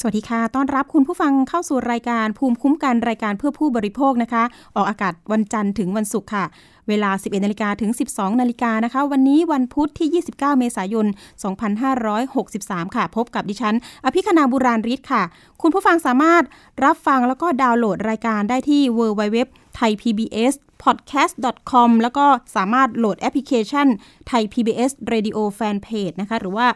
สวัสดีค่ะ ต้อนรับคุณผู้ฟังเข้าสู่รายการภูมิคุ้มกันรายการเพื่อผู้บริโภคนะคะ ออกอากาศวันจันทร์ถึงวันศุกร์ค่ะ เวลา 11นาฬิกาถึง 12นาฬิกานะคะ วันนี้วันพุธที่ 29 เมษายน 2563 ค่ะ พบกับดิฉัน อภิคณาบุราริศค่ะ คุณผู้ฟังสามารถรับฟังแล้วก็ดาวน์โหลดรายการได้ที่ www thai pbs podcast com แล้วก็สามารถโหลดแอปพลิเคชัน Thai PBS Radio Fanpage นะคะ หรือว่า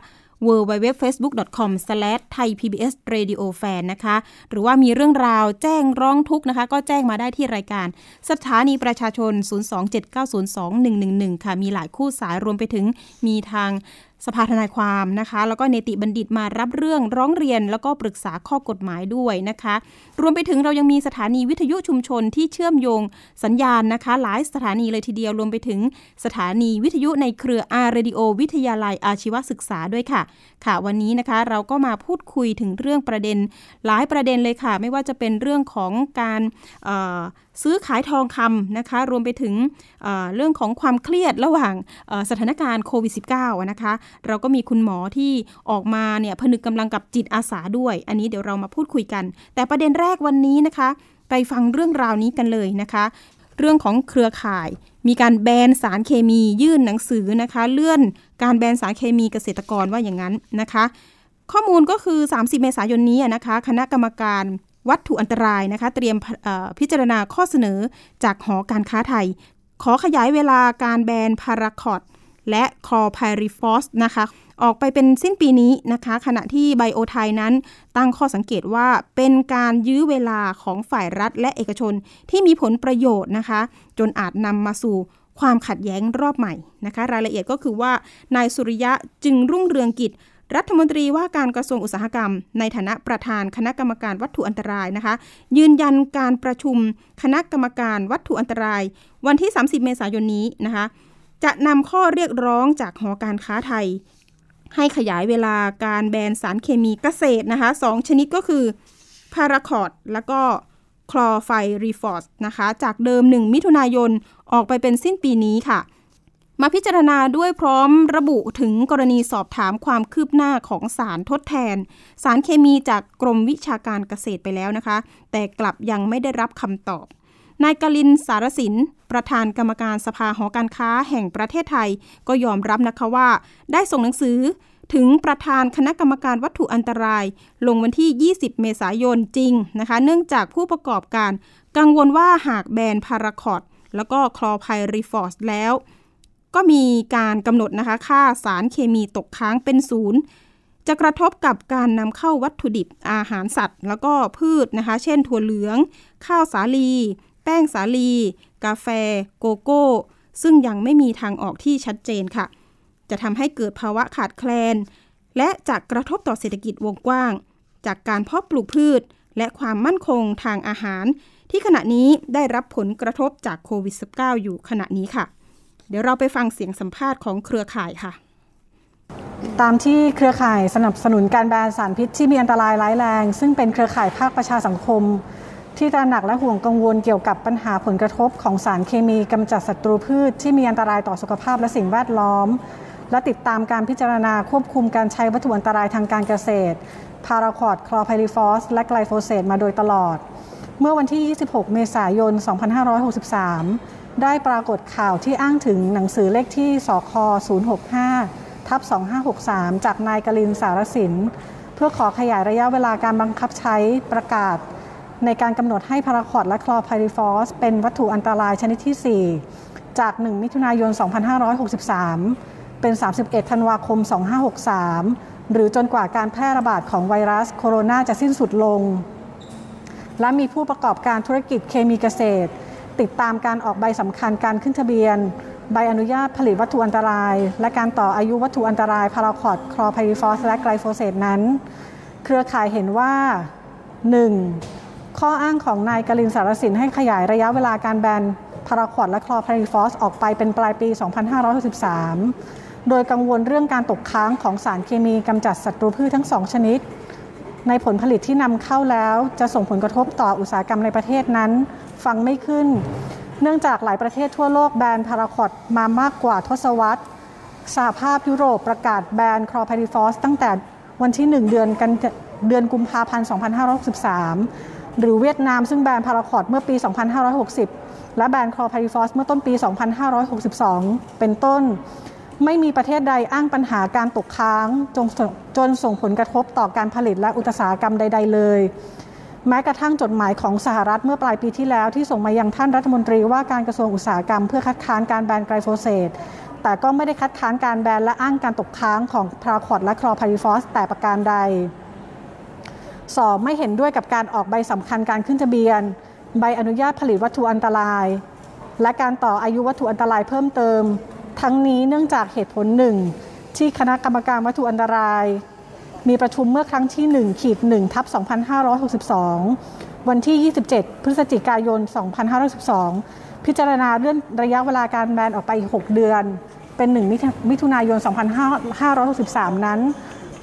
www.facebook.com/thaipbsradiofan นะคะ หรือว่ามีเรื่องราวแจ้งร้องทุกนะคะ ก็แจ้งมาได้ที่รายการ สถานีประชาชน 027902111 ค่ะ มีหลายคู่สายรวมไปถึงมีทาง สภาทนายความนะคะ แล้วก็เนติบัณฑิตมารับเรื่องร้องเรียน แล้วก็ปรึกษาข้อกฎหมายด้วยนะคะ รวมไปถึงเรายังมีสถานีวิทยุชุมชนที่เชื่อมโยงสัญญาณนะคะ หลายสถานีเลยทีเดียวรวมไปถึงสถานีวิทยุในเครืออาร์เรดิโอวิทยาลัยอาชีวศึกษาด้วยค่ะ ค่ะวันนี้นะคะเราก็มาพูดคุยถึงเรื่องประเด็น หลายประเด็นเลยค่ะ ไม่ว่าจะเป็นเรื่องของการ ซื้อขายทองคำนะคะ รวมไปถึงเเรื่องของความเครียดระหว่างสถานการณ์โควิด -19 นะคะ เราก็มีคุณหมอที่ออกมาเนี่ยผนึกกำลังกับจิตอาสาด้วย อันนี้เดี๋ยวเรามาพูดคุยกัน แต่ประเด็นแรกวันนี้นะคะ ไปฟังเรื่องราวนี้กันเลยนะคะ เรื่องของเครือข่าย มีการแบนสารเคมียื่นหนังสือนะคะ เลื่อนการแบนสารเคมีเกษตรกรว่าอย่างนั้นนะคะข้อมูลก็คือ 30 เมษายนนี้นะคะ คณะกรรมการ วัตถุอันตรายนะคะ เตรียมพิจารณาข้อเสนอจากหอการค้าไทย ขอขยายเวลาการแบนพาราคอตและคอไพริฟอสนะคะ ออกไปเป็นสิ้นปีนี้นะคะ ขณะที่ไบโอไทยนั้นตั้งข้อสังเกตว่าเป็นการยื้อเวลาของฝ่ายรัฐและเอกชนที่มีผลประโยชน์นะคะ จนอาจนำมาสู่ความขัดแย้งรอบใหม่นะคะ รายละเอียดก็คือว่านายสุริยะจึงรุ่งเรืองกิจ รัฐมนตรีว่าการกระทรวงอุตสาหกรรม ในฐานะประธานคณะกรรมการวัตถุอันตรายนะคะ ยืนยันการประชุมคณะกรรมการวัตถุอันตราย วันที่ 30 เมษายนนี้นะคะ จะนำข้อเรียกร้องจากหอการค้าไทย ให้ขยายเวลาการแบนสารเคมีเกษตรนะคะสองชนิดก็คือพาราคอดแล้วก็คลอไฟรีฟอสนะคะ จากเดิม 1 มิถุนายนออกไปเป็นสิ้นปีนี้ค่ะ มาพิจารณาด้วยพร้อมระบุถึงกรณีสอบถามความคืบหน้าของสารทดแทน สารเคมีจากกรมวิชาการเกษตรไปแล้วนะคะ แต่กลับยังไม่ได้รับคำตอบนายกลินสารสิน ประธานกรรมการสภาหอการค้าแห่งประเทศไทย ก็ยอมรับนะคะว่า ได้ส่งหนังสือถึงประธานคณะกรรมการวัตถุอันตราย ลงวันที่ 20 เมษายนจริงนะคะ เนื่องจากผู้ประกอบการ กังวลว่าหากแบนพาราควอตแล้วก็คลอร์ไพริฟอสแล้ว ก็มีการกำหนดนะคะค่าสารเคมีตกค้างเป็นศูนย์จะกระทบกับการนำเข้าวัตถุดิบอาหารสัตว์ แล้วก็พืชนะคะ เช่นถั่วเหลือง ข้าวสาลี แป้งสาลี กาแฟ โกโก้ ซึ่งยังไม่มีทางออกที่ชัดเจนค่ะ จะทำให้เกิดภาวะขาดแคลน และจะกระทบต่อเศรษฐกิจวงกว้าง จากการเพาะปลูกพืช และความมั่นคงทางอาหาร ที่ขณะนี้ได้รับผลกระทบจากโควิด -19 อยู่ขณะนี้ค่ะ เดี๋ยวเราไปฟังเสียงสัมภาษณ์ของเครือข่ายค่ะ ตามที่เครือข่ายสนับสนุนการแบนสารพิษที่มีอันตรายร้ายแรง ซึ่งเป็นเครือข่ายภาคประชาสังคม ที่ตระหนักและห่วงกังวลเกี่ยวกับปัญหาผลกระทบของสารเคมีกำจัดศัตรูพืช ที่มีอันตรายต่อสุขภาพและสิ่งแวดล้อม และติดตามการพิจารณาควบคุมการใช้วัตถุอันตรายทางการเกษตร พาราคอดคลอไพริฟอส และไกลโฟเสตมาโดยตลอด เมื่อวันที่ 26 เมษายน 2563 ได้ปรากฏข่าวที่อ้างถึงหนังสือเลขที่สค065ทับ2563 จากนายกลินสารสิน เพื่อขอขยายระยะเวลาการบังคับใช้ประกาศ ในการกำหนดให้พาราคอดและคลอไพริฟอส เป็นวัตถุอันตรายชนิดที่ 4 จาก 1 มิถุนายน 2563 เป็น 31 ธันวาคม 2563 หรือจนกว่าการแพร่ระบาดของไวรัสโคโรนาจะสิ้นสุดลง และมีผู้ประกอบการธุรกิจเคมีเกษตร ติดตามการออกใบสำคัญการขึ้นทะเบียน ใบอนุญาตผลิตวัตถุอันตราย และการต่ออายุวัตถุอันตรายพาราคอดคลอไพริฟอสและไกลโฟเสตนั้น เครือข่ายเห็นว่า 1. ข้ออ้างของนายกลินสารสินให้ขยายระยะเวลาการแบนพาราคอดและคลอไพริฟอสออกไปเป็นปลายปี 2563 โดยกังวลเรื่องการตกค้างของสารเคมีกำจัดศัตรูพืชทั้งสองชนิดในผลผลิตที่นำเข้าแล้วจะส่งผลกระทบต่ออุตสาหกรรมในประเทศนั้น ฟังไม่ขึ้น เนื่องจากหลายประเทศทั่วโลกแบนพาราคอดมามากกว่าทศวรรษสหภาพยุโรปประกาศแบนคลอพาริฟอสตั้งแต่วันที่ 1 เดือนกันเดือนกุมภาพันธ์ 2563 หรือเวียดนามซึ่งแบนพาราคอตเมื่อปี 2560 และแบนคลอร์ไพริฟอสเมื่อต้นปี 2562 เป็นต้น ไม่มีประเทศใดอ้างปัญหาการตกค้างจนจนส่งผลกระทบต่อการผลิตและอุตสาหกรรมใด ๆ เลย แม้กระทั่งจดหมายของสหรัฐเมื่อปลายปีที่แล้วที่ส่งมายังท่านรัฐมนตรีว่าการกระทรวงอุตสาหกรรมเพื่อคัดค้านการแบนไกลโฟเซตแต่ก็ไม่ได้คัดค้านการแบนและอ้างการตกค้างของพาราควอตและคลอร์ไพริฟอสแต่ประการใด 2. ไม่เห็นด้วยกับการออกใบสำคัญการขึ้นทะเบียน ใบอนุญาตผลิตวัตถุอันตราย และการต่ออายุวัตถุอันตรายเพิ่มเติม ทั้งนี้เนื่องจากเหตุผลหนึ่งที่คณะกรรมการวัตถุอันตราย มีประชุมเมื่อครั้งที่1ขีด1ทับ2562 วันที่ 27 พฤศจิกายน 2562 พิจารณาเลื่อนระยะเวลาการแบนออกไปอีก6เดือน เป็น 1 มิถุนายน 2563 นั้น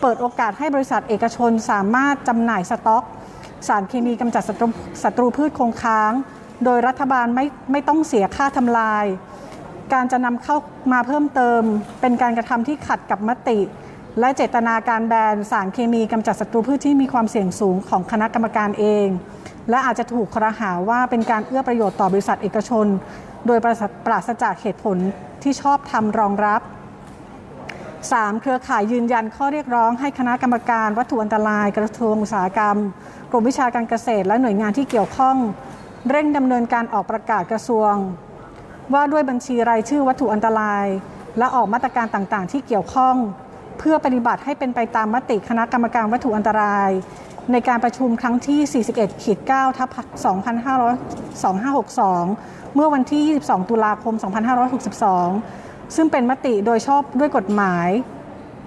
เปิดโอกาสให้บริษัทเอกชนสามารถจำหน่ายสต็อก สารเคมีกำจัดศัตรูพืชคงค้าง โดยรัฐบาลไม่ไม่ต้องเสียค่าทำลาย การจะนำเข้ามาเพิ่มเติม เป็นการกระทำที่ขัดกับมติ และเจตนาการแบนสารเคมีกำจัดศัตรูพืชที่มีความเสี่ยงสูงของคณะกรรมการเอง และอาจจะถูกครหาว่าเป็นการเอื้อประโยชน์ต่อบริษัทเอกชน โดยปราศจากเหตุผลที่ชอบทำรองรับ 3. เครือข่ายยืนยันข้อเรียกร้องให้คณะกรรมการวัตถุอันตราย กระทรวงอุตสาหกรรม กรมวิชาการเกษตร และหน่วยงานที่เกี่ยวข้อง เร่งดำเนินการออกประกาศกระทรวง ว่าด้วยบัญชีรายชื่อวัตถุอันตราย และออกมาตรการต่างๆ ที่เกี่ยวข้อง เพื่อปฏิบัติให้เป็นไปตามมติคณะกรรมการวัตถุอันตราย ในการประชุมครั้งที่ 41ขีด9ทับ2562 เมื่อวันที่ 22 ตุลาคม 2562 ซึ่งเป็นมติโดยชอบด้วยกฎหมาย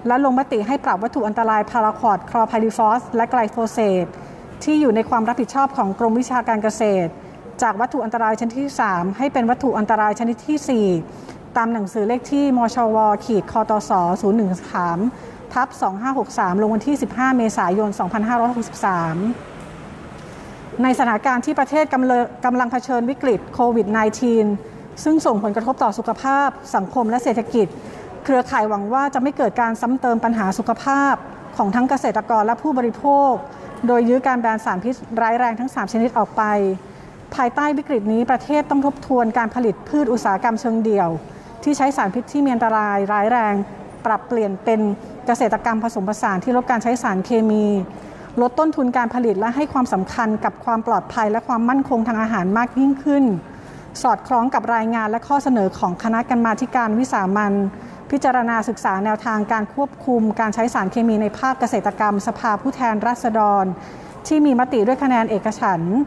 และลงมติให้ปรับวัตถุอันตรายพาราควอตคลอร์ไพริฟอส และไกลโฟเซตที่อยู่ในความรับผิดชอบของกรมวิชาการเกษตร จากวัตถุอันตรายชนิดที่ 3 ให้เป็นวัตถุอันตรายชนิดที่ 4 ตามหนังสือเลขที่มชวขีดคตศ013ทับ2563 ลงวันที่ 15 เมษายน 2563 ในสถานการณ์ที่ประเทศกำลังเผชิญวิกฤตโควิด -19 ซึ่งส่งผลกระทบต่อสุขภาพ สังคมและเศรษฐกิจ เครือข่ายหวังว่าจะไม่เกิดการซ้ำเติมปัญหาสุขภาพของทั้งเกษตรกรและผู้บริโภค โดยยื้อการแบนสารพิษร้ายแรงทั้ง 3 ชนิดออกไป ภายใต้วิกฤตนี้ประเทศต้องทบทวนการผลิตพืชอุตสาหกรรมเชิงเดี่ยว ที่ใช้สารพิษที่มีอันตรายร้ายแรง ปรับเปลี่ยนเป็นเกษตรกรรมผสมผสานที่ลดการใช้สารเคมี ลดต้นทุนการผลิตและให้ความสำคัญกับความปลอดภัยและความมั่นคงทางอาหารมากยิ่งขึ้น สอดคล้องกับรายงานและข้อเสนอของคณะกรรมาการวิสามันพิจารณาศึกษาแนวทางการควบคุมการใช้สารเคมีในภาคเกษตรกรรม สภาผู้แทนราษฎร ที่มีมติด้วยคะแนนเอกฉันท์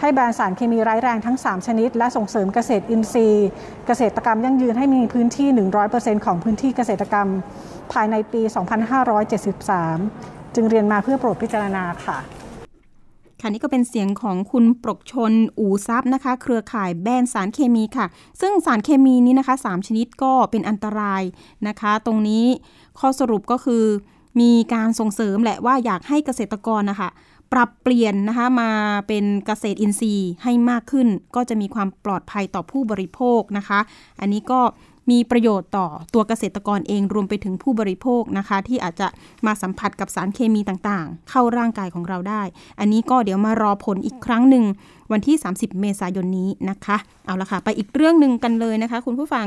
ให้แบนสารเคมีร้ายแรงทั้ง 3 ชนิด และส่งเสริมเกษตรอินทรีย์ เกษตรกรรมยั่งยืนให้มีพื้นที่ 100%ของพื้นที่เกษตรกรรม ภายในปี 2573 จึงเรียนมาเพื่อโปรดพิจารณาค่ะค่ะนี่ก็เป็นเสียงของคุณปรกชนอูซับนะคะ เครือข่ายแบนสารเคมีค่ะ ซึ่งสารเคมีนี้นะคะ 3 ชนิดก็เป็นอันตรายนะคะ ตรงนี้ข้อสรุปก็คือมีการส่งเสริมแหละว่าอยากให้เกษตรกรนะคะ ปรับเปลี่ยนนะคะมาเป็นเกษตรอินทรีย์ให้มากขึ้น ก็จะมีความปลอดภัยต่อผู้บริโภคนะคะ อันนี้ก็มีประโยชน์ต่อตัวเกษตรกรเองรวมไปถึงผู้บริโภคนะคะ ที่อาจจะมาสัมผัสกับสารเคมีต่างๆ เข้าร่างกายของเราได้ อันนี้ก็เดี๋ยวมารอผลอีกครั้งหนึ่งวันที่ 30 เมษายนนี้นะคะ เอาละค่ะ ไปอีกเรื่องหนึ่งกันเลยนะคะ คุณผู้ฟัง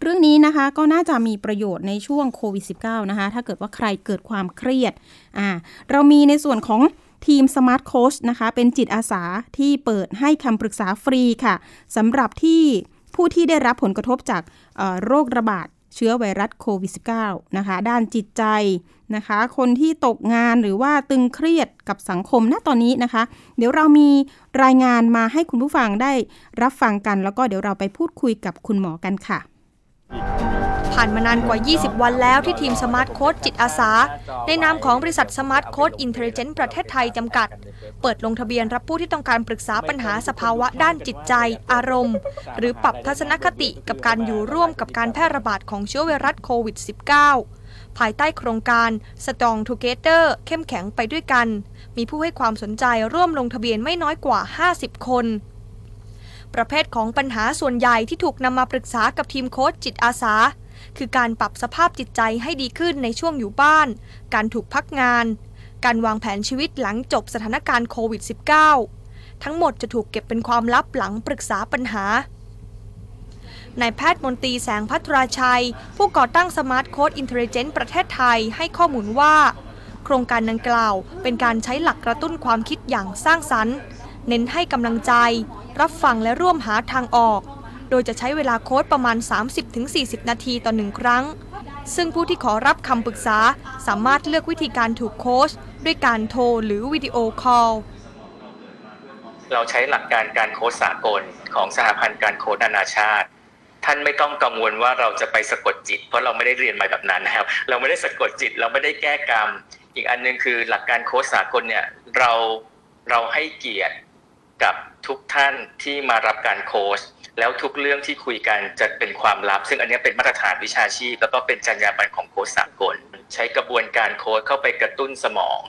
เรื่องนี้นะคะก็น่าจะมีประโยชน์ในช่วงโควิด -19 นะคะ ถ้าเกิดว่าใครเกิดความเครียดอ่าเรามีในส่วนของ ทีม Smart Coach นะคะ เป็นจิตอาสาที่เปิดให้คำปรึกษาฟรีค่ะสำหรับที่ผู้ที่ได้รับผลกระทบจากโรคระบาดเชื้อไวรัสโควิด -19 นะคะ ด้านจิตใจนะคะ คนที่ตกงานหรือว่าตึงเครียดกับสังคมณตอนนี้นะคะ เดี๋ยวเรามีรายงานมาให้คุณผู้ฟังได้รับฟังกัน แล้วก็เดี๋ยวเราไปพูดคุยกับคุณหมอกันค่ะ ผ่านมานานกว่า 20 วันแล้วที่ทีม Smart Coach จิตอาสา ในนามของบริษัท Smart Coach Intelligent ประเทศไทยจำกัด เปิดลงทะเบียนรับผู้ที่ต้องการปรึกษาปัญหาสภาวะด้านจิตใจ อารมณ์ หรือปรับทัศนคติกับการอยู่ร่วมกับการแพร่ระบาดของเชื้อไวรัสโควิด -19 ภายใต้โครงการ Strong Together เข้มแข็งไปด้วยกัน มีผู้ให้ความสนใจร่วมลงทะเบียนไม่น้อยกว่า 50 คน ประเภทของปัญหาส่วนใหญ่ที่ถูกนำมาปรึกษากับทีมโค้ชจิตอาสา คือการปรับสภาพจิตใจให้ดีขึ้นในช่วงอยู่บ้าน การถูกพักงาน การวางแผนชีวิตหลังจบสถานการณ์โควิด -19 ทั้งหมดจะถูกเก็บเป็นความลับหลังปรึกษาปัญหานายแพทย์มนตรีแสงภัทราชัย ผู้ก่อตั้ง Smart Coach Intelligent ประเทศไทยให้ข้อมูลว่า โครงการดังกล่าว เป็นการใช้หลักกระตุ้นความคิดอย่างสร้างสรรค์ เน้นให้กำลังใจ รับฟังและร่วมหาทางออก โดยจะใช้เวลาโค้ดประมาณ 30-40 นาทีต่อหนึ่งครั้ง ซึ่งผู้ที่ขอรับคำปรึกษาสามารถเลือกวิธีการถูกโค้ชด้วยการโทรหรือวิดีโอคอลเราใช้หลักการการโค้ชสากลของสหพันธ์การโค้ชนานาชาติ ท่านไม่ต้องกังวลว่าเราจะไปสะกดจิต เพราะเราไม่ได้เรียนมาแบบนั้นนะครับ เราไม่ได้สะกดจิต เราไม่ได้แก้กรรม อีกอันหนึงคือหลักการโค้ชสากลเนี่ยเราเราให้เกียรติ กับทุกท่านที่มารับการโค้ชแล้วทุกเรื่องที่คุยกันจะเป็นความลับ ซึ่งอันนี้เป็นมาตรฐานวิชาชีพ แล้วก็เป็นจรรยาบรรณของโค้ชสากล ใช้กระบวนการโค้ชเข้าไปกระตุ้นสมอง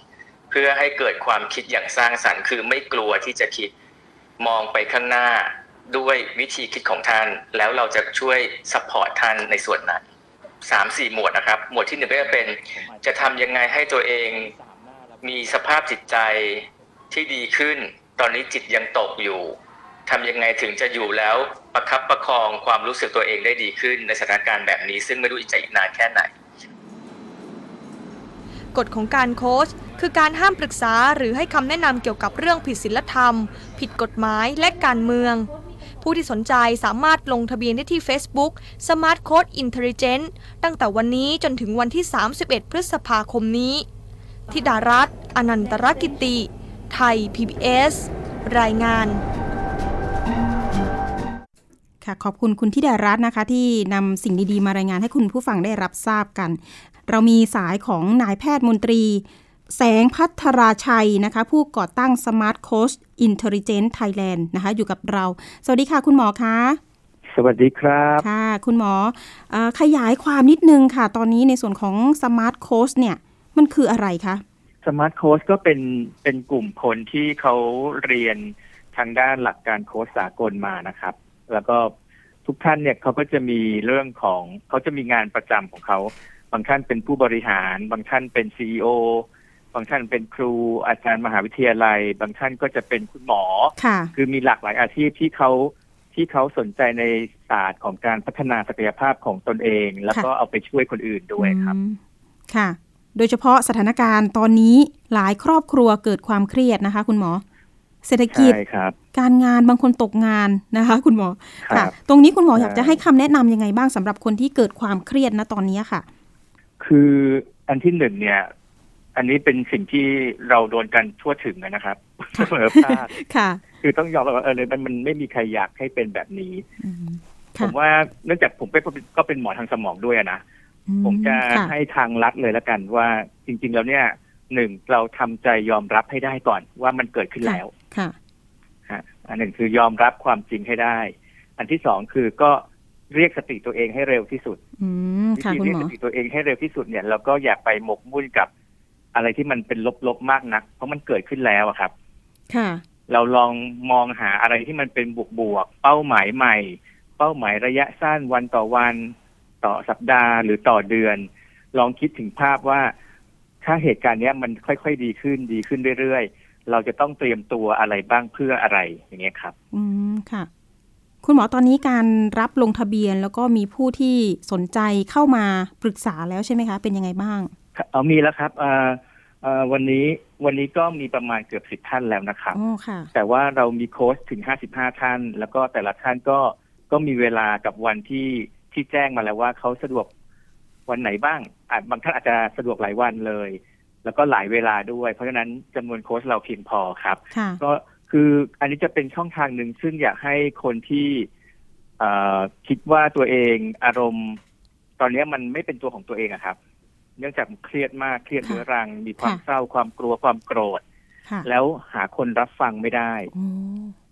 เพื่อให้เกิดความคิดอย่างสร้างสรรค์ คือไม่กลัวที่จะคิดมองไปข้างหน้าด้วยวิธีคิดของท่าน แล้วเราจะช่วย support ท่านในส่วนนั้นสามสี่หมวดนะครับ หมวดที่หนึ่งก็จะเป็น จะทำยังไงให้ตัวเองมีสภาพจิตใจที่ดีขึ้น ตอนนี้จิตยังตกอยู่ทำยังไงถึงจะอยู่แล้วประคับประคองความรู้สึกตัวเองได้ดีขึ้นในสถานการณ์แบบนี้ ซึ่งไม่รู้จะอีกนานแค่ไหนกฎของการโค้ชคือการห้ามปรึกษาหรือให้คำแนะนำเกี่ยวกับเรื่องผิดศีลธรรม ผิดกฎหมายและการเมือง ผู้ที่สนใจสามารถลงทะเบียนได้ที่ Facebook Smart Code Intelligent ตั้งแต่วันนี้จนถึงวันที่ 31 พฤษภาคมนี้ ธิดารัตน์อนันตรกิติ ไทย PBS รายงาน ค่ะขอบคุณคุณทิดารัตน์นะคะ ที่นำสิ่งดี ๆ มารายงานให้คุณผู้ฟังได้รับทราบกัน เรามีสายของนายแพทย์มนตรี แสงพัทราชัยนะคะ ผู้ก่อตั้ง Smart Coach Intelligent Thailand นะคะ อยู่กับเรา สวัสดีค่ะคุณหมอคะสวัสดีครับค่ะ คุณหมอเออขยายความนิดนึงค่ะ ตอนนี้ในส่วนของ Smart Coach เนี่ย มันคืออะไรคะ สมาร์ทโค้ชก็เป็นเป็นกลุ่มคนที่เขาเรียนทางด้านหลักการโค้ชสากลมานะครับ แล้วก็ทุกท่านเนี่ยเขาก็จะมีเรื่องของเขาจะมีงานประจำของเขา บางท่านเป็นผู้บริหาร บางท่านเป็นซีอบางท่านเป็นครูอาจารย์มหาวิทยาลัย บางท่านก็จะเป็นคุณหมอค่ะคือมีหลากหลายอาชีพที่เขาที่เขาสนใจในศาสตร์ของการพัฒนาศักยภาพของตนเอง แล้วก็เอาไปช่วยคนอื่นด้วยครับอืมค่ะ โดยเฉพาะสถานการณ์ตอนนี้หลายครอบครัวเกิดความเครียดนะคะ คุณหมอ เศรษฐกิจใช่ครับการงานบางคนตกงานนะคะ คุณหมอครับค่ะ ตรงนี้คุณหมอใช่อยากจะให้คำแนะนำยังไงบ้างสำหรับคนที่เกิดความเครียดนะตอนนี้ค่ะ คืออันที่หนึ่งเนี่ย อันนี้เป็นสิ่งที่เราโดนกันทั่วถึงนะครับเสมอภาคค่ะ คือต้องยอมรับว่าเออเลยมันมันไม่มีใครอยากให้เป็นแบบนี้อืมผค่ะมว่าเนื่องจากผมเป็นก็เป็นหมอทางสมองด้วยอะนะอื ผมจะค่ให้ทางลัดเลยแล้วกันว่าจริง ๆ แล้วเนี่ยหนึ่งเราทำใจยอมรับให้ได้ก่อนว่ามันเกิดขึ้นแล้วค่ะฮะอันหนึ่งคือยอมรับความจริงให้ได้ อันที่สองคือก็เรียกสติตัวเองให้เร็วที่สุดอืมวิค่ะธีคุณเรียหกมอสติตัวเองให้เร็วที่สุดเนี่ยเราก็อย่าไปหมกมุ่นกับอะไรที่มันเป็นลบๆมากนัก เพราะมันเกิดขึ้นแล้วอะครับ ค่ะ เราลองมองหาอะไรที่มันเป็นบวกบวกๆเป้าหมายใหม่ เป้าหมายระยะสั้นวันต่อวัน ต่อสัปดาห์หรือต่อเดือน ลองคิดถึงภาพว่าถ้าเหตุการณ์เนี้ยมันค่อย ๆ ดีขึ้นดีขึ้นเรื่อยๆ เราจะต้องเตรียมตัวอะไรบ้างเพื่ออะไรอย่างเงี้ยครับ อืมค่ะ คุณหมอตอนนี้การรับลงทะเบียนแล้วก็มีผู้ที่สนใจเข้ามาปรึกษาแล้วใช่ไหมคะ เป็นยังไงบ้างเอามีแล้วครับเอ่อเอ่อวันนี้วันนี้ก็มีประมาณเกือบสิบท่านแล้วนะครับอ๋อค่ะแต่ว่าเรามีโค้ชถึงห้าสิบห้าท่าน แล้วก็แต่ละท่านก็ก็มีเวลากับวันที่ ที่แจ้งมาแล้วว่าเขาสะดวกวันไหนบ้างอาจบางท่านอาจจะสะดวกหลายวันเลย แล้วก็หลายเวลาด้วย เพราะฉะนั้นจำนวนโค้ชเราเพียงพอครับค่ะก็คืออันนี้จะเป็นช่องทางหนึ่งซึ่งอยากให้คนที่เอ่อคิดว่าตัวเองอารมณ์ ตอนนี้มันไม่เป็นตัวของตัวเองอะครับ เนื่องจากเครียดมากเครียดค่ะเรื้อรัง มีความค่ะเศร้าความกลัวความโกรธค่ะแล้วหาคนรับฟังไม่ได้โอ้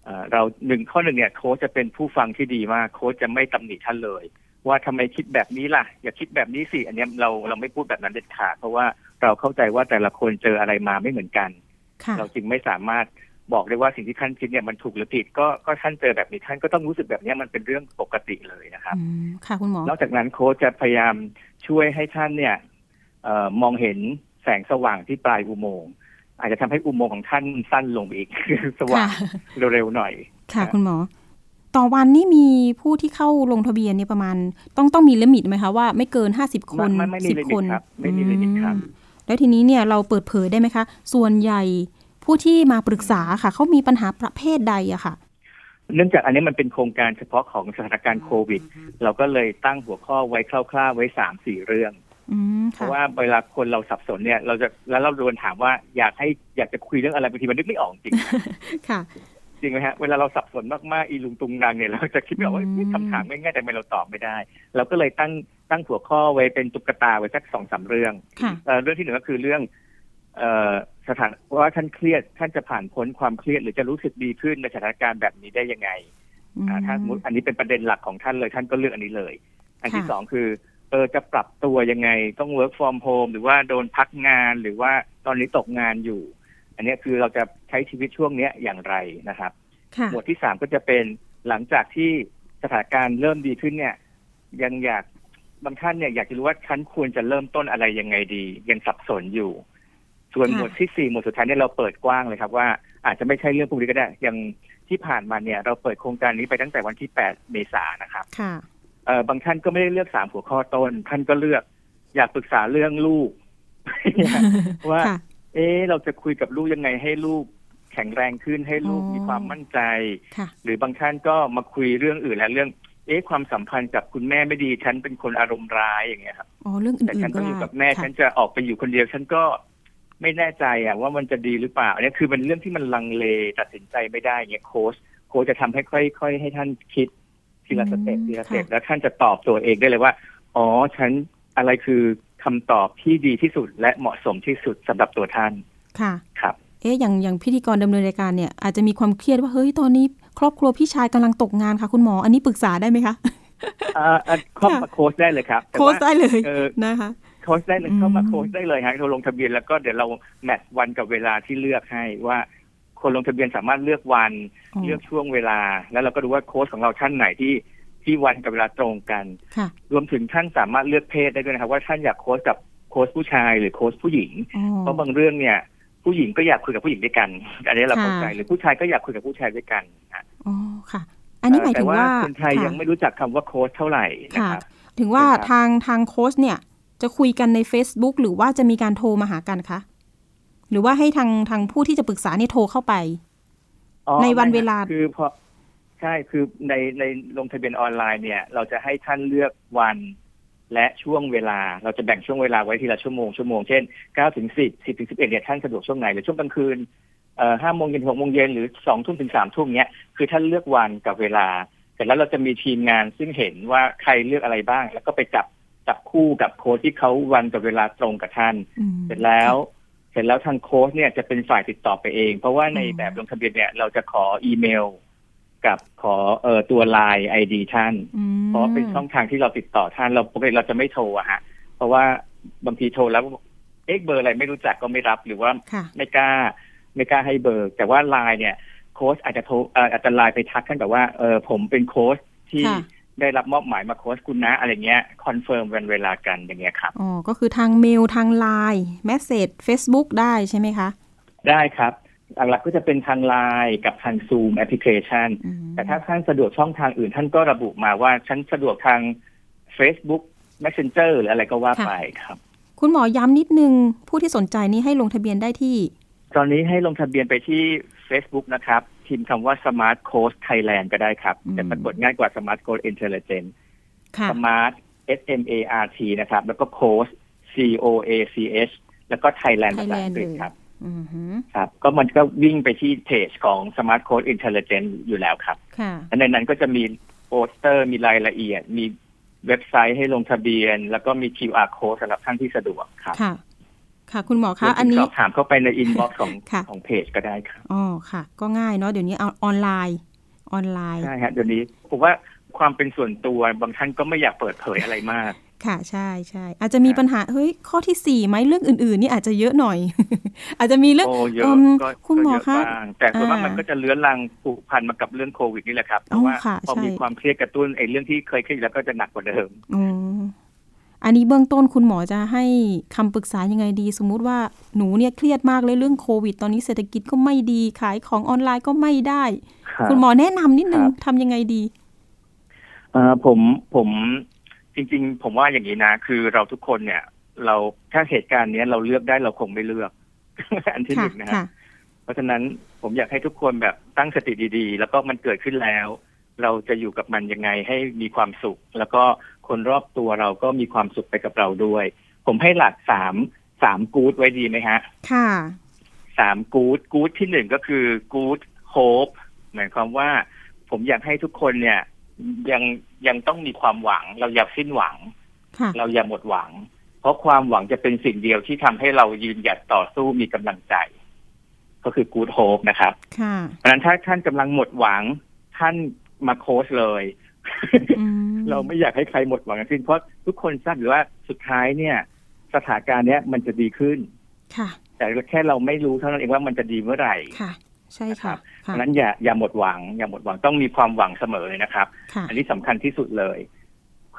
เอ่อเราหนึ่งข้อหนึ่งเนี่ยโค้ชจะเป็นผู้ฟังที่ดีมาก โค้ชจะไม่ตำหนิท่านเลย ว่าทำไมคิดแบบนี้ล่ะ อย่าคิดแบบนี้สิอันเนี้ยเราเราไม่พูดแบบนั้นเด็ดขาดเพราะว่าเราเข้าใจว่าแต่ละคนเจออะไรมาไม่เหมือนกันค่ะเราจึงไม่สามารถบอกได้ว่าสิ่งที่ท่านคิดเนี่ยมันถูกหรือผิดก็ก็ท่านเจอแบบนี้ท่านก็ต้องรู้สึกแบบเนี้ยมันเป็นเรื่องปกติเลยนะครับอืมค่ะคุณหมอนอกจากนั้นโค้ชจะพยายามช่วยให้ท่านเนี่ยเออมองเห็นแสงสว่างที่ปลายอุโมงค์อาจจะทำให้อุโมงค์ของท่านสั้นลงไปอีกสว่างค่ะเร็วๆหน่อย ค่ะครับคุณหมอ ต่อวันนี่มีผู้ที่เข้าลงทะเบียนเนี่ยประมาณ ต้องต้องมี limit ไหมคะว่าไม่เกินห้าสิบคนไม่ไม่มี limit ครับไม่มี limit ครับอืมแล้วทีนี้เนี่ยเราเปิดเผยได้ไหมคะ ส่วนใหญ่ผู้ที่มาปรึกษาค่ะเขามีปัญหาประเภทใดอะค่ะ เนื่องจากอันนี้มันเป็นโครงการเฉพาะของสถานการณ์โควิด เราก็เลยตั้งหัวข้อไว้คร่าวๆไว้สามสี่เรื่องอืมค่ะราะว่าเวลาคนเราสับสนเนี่ย เราจะแล้วเราโดนถามว่าอยากให้อยากจะคุยเรื่องอะไรบางทีมันนึกไม่ออกจริงค่ะ จริงไหมฮะเวลาเราสับสนมากๆอีลุงตุงนางเนี่ยเราจะคิดไม่ออกว่าอืมเฮ้ยคำถามง่ายๆแต่ทำไมเราตอบไม่ได้ เราก็เลยตั้งตั้งหัวข้อไว้เป็นตุ๊กตาไว้สักสองสามเรื่องค่ะเอ่อเรื่องที่หนึ่งก็คือเรื่องเอ่อสถานว่าท่านเครียดท่านจะผ่านพ้นความเครียดหรือจะรู้สึกดีขึ้นในสถานการณ์แบบนี้ได้ยังไงอ่าถ้าสมมติอันนี้เป็นประเด็นหลักของท่านเลยท่านก็เลือกอันนี้เลย อันที่ค่ะสองคือเออจะปรับตัวยังไงต้อง work from home หรือว่าโดนพักงานหรือว่าตอนนี้ตกงานอยู่ อันเนี้ยคือเราจะใช้ชีวิตช่วงเนี้ยอย่างไรนะครับค่ะหมวดที่สามก็จะเป็นหลังจากที่สถานการณ์เริ่มดีขึ้นเนี่ย ยังอยากบางท่านเนี่ยอยากจะรู้ว่าฉันควรจะเริ่มต้นอะไรยังไงดียังสับสนอยู่ ส่วนค่ะหมวดที่สี่หมวดสุดท้ายเนี่ยเราเปิดกว้างเลยครับว่าอาจจะไม่ใช่เรื่องพวกนี้ก็ได้อย่างที่ผ่านมาเนี่ยเราเปิดโครงการนี้ไปตั้งแต่วันที่แปดเมษายนนะครับค่ะเออบางท่านก็ไม่ได้เลือกสามหัวข้อต้น ท่านก็เลือก อยากปรึกษาเรื่องลูกว่าค่ะ เอ๊ะเราจะคุยกับลูกยังไงให้ลูกแข็งแรงขึ้นให้ลูกอ๋อมีความมั่นใจค่ะหรือบางท่านก็มาคุยเรื่องอื่นและเรื่อง เอ๊ะความสัมพันธ์กับคุณแม่ไม่ดีฉันเป็นคนอารมณ์ร้ายอย่างเงี้ยครับอ๋อเรื่องแต่อื่ฉันนๆก็ต้องอได้ยู่กับแม่ค่ะฉันจะออกไปอยู่คนเดียวฉันก็ไม่แน่ใจอะว่ามันจะดีหรือเปล่าอันนี้คือเป็นเรื่องที่มันลังเลตัดสินใจไม่ได้เงี้ยโค้ชโค้ชจะทำให้ค่อย ๆ ให้ท่านคิดทีละ step อืมทีละ step ค่ะแล้วท่านจะตอบตัวเองได้เลยว่า อ๋อฉันอะไรคือ คำตอบที่ดีที่สุดและเหมาะสมที่สุดสำหรับตัวท่านค่ะครับ เอ๊ะอย่างอย่างพิธีกรดำเนินรายการเนี่ยอาจจะมีความเครียดว่าเฮ้ยตอนนี้ ครอบครัวพี่ชายกำลังตกงานค่ะคุณหมอ อันนี้ปรึกษาได้ไหมคะอ่าอ่าเข้ามาโค้ชได้เลยครับแต่โค้ชว่าได้เลยเออนะคะโค้ชได้เลยอืมเข้ามาโค้ชได้เลยฮะโทรลงทะเบียนแล้วก็เดี๋ยวเรา match วันกับเวลาที่เลือกให้ว่าคนลงทะเบียนสามารถเลือกวันอ๋อเลือกช่วงเวลา แล้วเราก็ดูว่าโค้ชของเราท่านไหนที่ ที่วันกับเวลาตรงกันค่ะรวมถึงท่านสามารถเลือกเพศได้ด้วยนะครับ ว่าท่านอยากโค้ชกับโค้ชผู้ชายหรือโค้ชผู้หญิงอ๋อเพราะบางเรื่องเนี่ย ผู้หญิงก็อยากคุยกับผู้หญิงด้วยกัน อันนี้เราเข้าใจค่ะหรือผู้ชายก็อยากคุยกับผู้ชายด้วยกันนะอ๋อค่ะ อันนี้หมายแต่ถึงว่าว่าคนไทยค่ะยังไม่รู้จักคำว่าโค้ชเท่าไหร่นะค่ะครับถึงว่าครับทางทางโค้ชเนี่ย จะคุยกันใน Facebook หรือว่าจะมีการโทรมาหากันคะหรือว่าให้ทางทางผู้ที่จะปรึกษาเนี่ยโทรเข้าไปอ๋อในวันไม่เวลาคือพอ ใช่คือในในลงทะเบียนออนไลน์เนี่ย เราจะให้ท่านเลือกวันและช่วงเวลาเราจะแบ่งช่วงเวลาไว้ทีละชั่วโมงชั่วโมงเช่น9ถึง10 10ถึง11เนี่ยท่านสะดวกช่วงไหนหรือช่วงกลางคืนเอ่อ5โมงเย็น6โมงเย็นหรือ2ทุ่มถึง3ทุ่มเนี้ยคือท่านเลือกวันกับเวลาเสร็จแล้วเราจะมีทีมงานซึ่งเห็นว่าใครเลือกอะไรบ้าง แล้วก็ไปจับจับคู่กับโค้ชที่เขาวันกับเวลาตรงกับท่านอืมเสร็จแล้ว เสร็จแล้วทางโค้ชเนี่ยจะเป็นฝ่ายติดต่อไปเอง เพราะว่าในอืมแบบลงทะเบียนเนี่ยเราจะขออีเมล กับขอเอ่อตัว LINE ID ท่านอืมเพราะว่าเป็นช่องทางที่เราติดต่อท่านเราปกติเราจะไม่โทรอะฮะ เพราะว่าบางทีโทรแล้วเอ๊ะเบอร์อะไรไม่รู้จักก็ไม่รับหรือว่าค่ะไม่กล้า ไม่กล้าให้เบอร์ แต่ว่าไลน์เนี่ย โค้ชอาจจะโทรเอ่ออาจจะไลน์ไปทักท่านแบบว่าเออผมเป็นโค้ชที่ค่ะได้รับมอบหมายมาโค้ชคุณนะอะไรเงี้ย confirm วันเวลากันอย่างเงี้ยครับอ๋อก็คือทางเมลทาง LINE message Facebook ได้ใช่ไหมคะ ได้ครับ หลักๆก็จะเป็นทางไลน์กับทาง Zoom application อืมแต่ถ้าท่านสะดวกช่องทางอื่น ท่านก็ระบุมาว่าฉันสะดวกทาง Facebook Messenger หรืออะไรก็ว่าไปครับ คุณหมอย้ำนิดนึง ผู้ที่สนใจนี้ให้ลงทะเบียนได้ที่ ตอนนี้ให้ลงทะเบียนไปที่ Facebook นะครับพิมพ์คำว่า Smart Coach Thailand ก็ได้ครับอืมจะปรากฏง่ายกว่า Smart Coach Intelligent ค่ะ Smart S M A R T นะครับ แล้วก็ Coach C O A C H แล้วก็ Thailand ภาษาอังกฤษ Thailand ครับอือหือ ครับ ก็มันก็วิ่งไปที่เพจของ Smart Coach Intelligent อยู่แล้วครับค่ะและในนั้นก็จะมีโปสเตอร์มีรายละเอียด มีเว็บไซต์ให้ลงทะเบียน แล้วก็มี QR code สำหรับท่านที่สะดวกครับค่ะ ค่ะคุณหมอรคะวมอันถึงนี้สอบถามเข้าไปในอินบ็อกซ์ของค่ะของเพจก็ได้ครับอ๋อค่ะ ก็ง่ายเนาะเดี๋ยวนี้เอาออนไลน์ออนไลน์ใช่ฮะเดี๋ยวนี้ผมว่าความเป็นส่วนตัวบางท่านก็ไม่อยากเปิดเผยอะไรมาก ค่ะใช่ใช่อาจจะมีปัญหาเฮ้ยข้อที่สี่ไหมเรื่องอื่น ๆ นี่อาจจะเยอะหน่อย อาจจะมีเรื่องโอ้เยอะอืมก็คุณหมอก็เยคะอะบ้างแต่ส่วนมากอ่ามัมันก็จะเลื้อนลังผูกพันมากับเรื่องโควิดนี่แหละครับเพอ๋อราะว่าค่ะพอมีใช่ความเครียดกระตุ้นไอ้เรื่องที่เคยเครียดอยู่แล้วก็จะหนักกว่าเดิมอ๋ออันนี้เบื้องต้นคุณหมอจะให้คำปรึกษายังไงดี สมมุติว่าหนูเนี่ยเครียดมากเลยเรื่องโควิด ตอนนี้เศรษฐกิจก็ไม่ดีขายของออนไลน์ก็ไม่ได้ คุณหมอแนะนำนิดนึงครับทำยังไงดีเอ่อผมผม จริง ๆ ผมว่าอย่างนี้นะ คือเราทุกคนเนี่ย เราถ้าเหตุการณ์เนี้ยเราเลือกได้เราคงไม่เลือก อันที่หค่ะนึ่งนะฮะค่ะเพราะฉะนั้นผมอยากให้ทุกคนแบบตั้งสติดีๆ แล้วก็มันเกิดขึ้นแล้ว เราจะอยู่กับมันยังไงให้มีความสุข แล้วก็คนรอบตัวเราก็มีความสุขไปกับเราด้วย ผมให้หลักสามสามกู๊ดไว้ดีไหมฮะ ค่ะสามกู๊ดกู๊ดที่หนึ่งก็คือกู๊ดโฮปหมายความว่า ผมอยากให้ทุกคนเนี่ย ยังยังต้องมีความหวัง เราอย่าสิ้นหวังค่ะเราอย่าหมดหวัง เพราะความหวังจะเป็นสิ่งเดียวที่ทำให้เรายืนหยัดต่อสู้มีกำลังใจ ก็คือกู๊ดโฮปนะครับค่ะเพราะฉะนั้นถ้าท่านกำลังหมดหวัง ท่านมาโค้ชเลยอืมเราไม่อยากให้ใครหมดหวังทั้งสิ้นเพราะทุกคนทราบอยู่ว่าสุดท้ายเนี่ย สถานการณ์เนี้ยมันจะดีขึ้นค่ะแต่แค่เราไม่รู้เท่านั้นเองว่ามันจะดีเมื่อไหร่ค่ะ ใช่ค่ะเพค่ะราะฉะนั้นอย่าอย่าหมดหวัง อย่าหมดหวังต้องมีความหวังเสมอเลยนะครับค่ะอันนี้สำคัญที่สุดเลย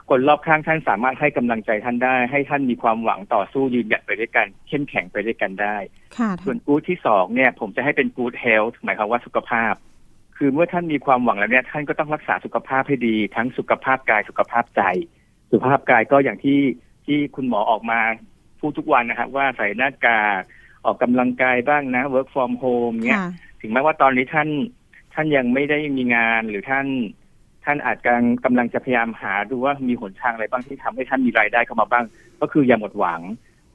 คนรอบข้างท่านสามารถให้กำลังใจท่านได้ ให้ท่านมีความหวังต่อสู้ยืนหยัดไปด้วยกัน เข้มแข็งไปด้วยกันได้ค่ะส่วนกู๊ดที่สองเนี่ย ผมจะให้เป็นกู๊ดเฮลท์หมายความว่าสุขภาพ คือเมื่อท่านมีความหวังแล้วเนี่ย ท่านก็ต้องรักษาสุขภาพให้ดี ทั้งสุขภาพกายสุขภาพใจ สุขภาพกายก็อย่างที่ที่คุณหมอออกมาพูดทุกวันนะครับว่าใส่หน้ากาก ออกกำลังกายบ้างนะ work from home เนี่ยค่ะถึงแม้ว่าตอนนี้ท่านท่านยังไม่ได้มีงานหรือท่าน ท่านอาจกำลังกำลังจะพยายามหาดูว่ามีหนทางอะไรบ้างที่ทำให้ท่านมีรายได้เข้ามาบ้าง ก็คืออย่าหมดหวัง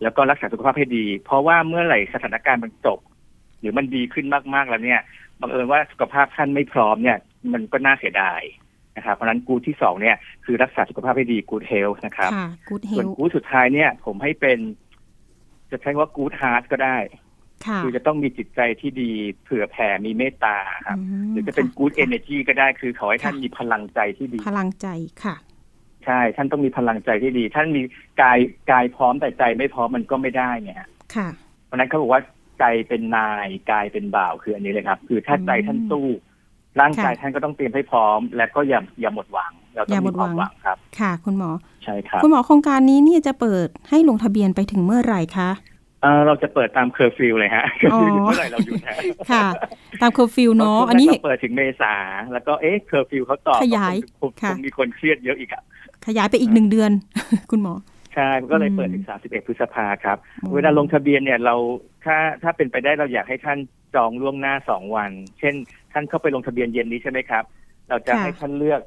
แล้วก็รักษาสุขภาพให้ดี เพราะว่าเมื่อไหร่สถานการณ์มันจบหรือมันดีขึ้นมากๆแล้วเนี่ยบังเอิญว่าสุขภาพท่านไม่พร้อมเนี่ย มันก็น่าเสียดายนะครับเพราะฉะนั้นกูที่สองเนี่ยคือรักษาสุขภาพให้ดีกูดเฮลนะครับค่ะ good ส่วน health กูดสุดท้ายเนี่ย ผมให้เป็น จะใช้ว่ากูดฮาร์ดก็ได้ค่ะคือจะต้องมีจิตใจที่ดีเผื่อแผ่มีเมตตาครับมหรือจะเป็นค่ good energy ก็ได้คือขอให้ท่านค่ะมีพลังใจที่ดี พลังใจค่ะ ใช่ ท่านต้องมีพลังใจที่ดี ท่านมีกายกายพร้อมแต่ใจไม่พร้อมมันก็ไม่ได้เนี่ยค่ะ เพราะฉะนั้นเขาบอกว่าใจเป็นนายกายเป็นบ่าวคืออันนี้เลยครับ คือถ้าใจท่านสู้ร่างกายค่ะท่านก็ต้องเตรียมให้พร้อม และก็อย่าอย่าหมดหวัง เราต้อองย่าหมมีดความหวังหวังครับ ค่ะ คุณหมอ ใช่ครับ คุณหมอโครงการนี้เนี่ยจะเปิดให้ลงทะเบียนไปถึงเมื่อไหร่คะเอ่อเราจะเปิดตามเคอร์ฟิวเลยฮะอ๋อเมื่อไหร่เราหยุดฮะค่ะ ตามเคอร์ฟิวเนาะอันนี้เราเปิดถึงเมษาแล้วก็เอ๊ะเคอร์ฟิวเขาต่อขยายคงค่ะคงมีคนเครียดเยอะอีกอะขยายไปอีกหนึ่งเดือน คุณหมอใช่ก็เลยเปิดอืมถึง 31 พฤษภาครับอ๋อเวลาลงทะเบียนเนี่ยเราถ้าถ้าเป็นไปได้เราอยากให้ท่านจองล่วงหน้าสองวัน เช่น ท่านเข้าไปลงทะเบียนเย็นนี้ใช่ไหมครับ เราจะค่ะให้ท่านเลือก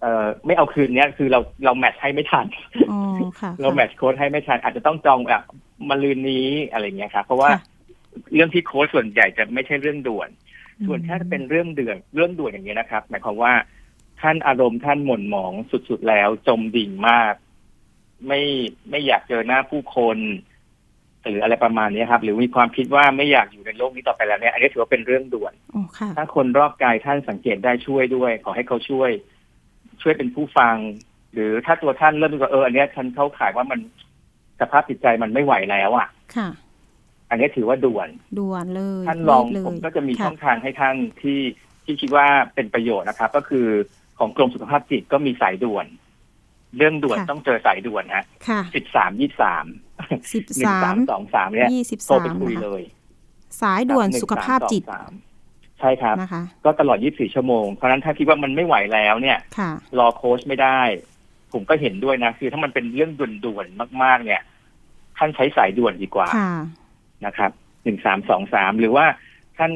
เอ่อไม่เอาคืนเนี้ยคือเราเรา match ให้ไม่ทันอ๋อค่ะเรา match code ให้ไม่ทันอาจจะต้องจองแบบมะรืนนี้อะไรเงี้ยครับเพราะว่าค่ะเรื่องที่โค้ดส่วนใหญ่จะไม่ใช่เรื่องด่วนอืมส่วนถ้าเป็นเรื่องเดือดเรื่องด่วนอย่างนี้ยนะครับหมายความว่าท่านอารมณ์ท่านหม่นหมองสุดๆแล้ว จมดิ่งมาก ไม่ไม่อยากเจอหน้าผู้คนหรืออะไรประมาณนี้ครับ หรือมีความคิดว่าไม่อยากอยู่ในโลกนี้ต่อไปแล้วเนี่ยอันนี้ถือว่าเป็นเรื่องด่วนอ๋อค่ะถ้าคนรอบกายท่านสังเกตได้ช่วยด้วย ขอให้เขาช่วย ช่วยเป็นผู้ฟัง หรือถ้าตัวท่านเริ่มรู้สึกว่าเอออันเนี้ยฉันเข้าข่ายว่ามันสภาพจิตใจมันไม่ไหวแล้วอะ ค่ะ อันนี้ถือว่าด่วน ด่วนเลยท่านลองรีบเลยผมก็จะมีค่ช่องทางให้ท่านที่ที่คิดว่าเป็นประโยชน์นะครับ ก็คือของกรมสุขภาพจิตก็มีสายด่วน เรื่องด่วนต้องเจอสายด่วนฮะค่ะสิบสามยี่สามสิบหนึ่งสาสามมสองสามเนี่ยยี่สิบโทรสาไปมคุยนะคะเลย สายด่วนครับสุขภาพจิต1323 ใช่ครับ นะคะ ก็ตลอด 24 ชั่วโมง เพราะฉะนั้นถ้าคิดว่ามันไม่ไหวแล้วเนี่ย ค่ะ รอโค้ชไม่ได้ ผมก็เห็นด้วยนะ คือถ้ามันเป็นเรื่องด่วนๆ มาก ๆ เนี่ยท่านใช้สายด่วนดีกว่าค่ะ นะครับ หนึ่งสามสองสามหรือว่าท่าน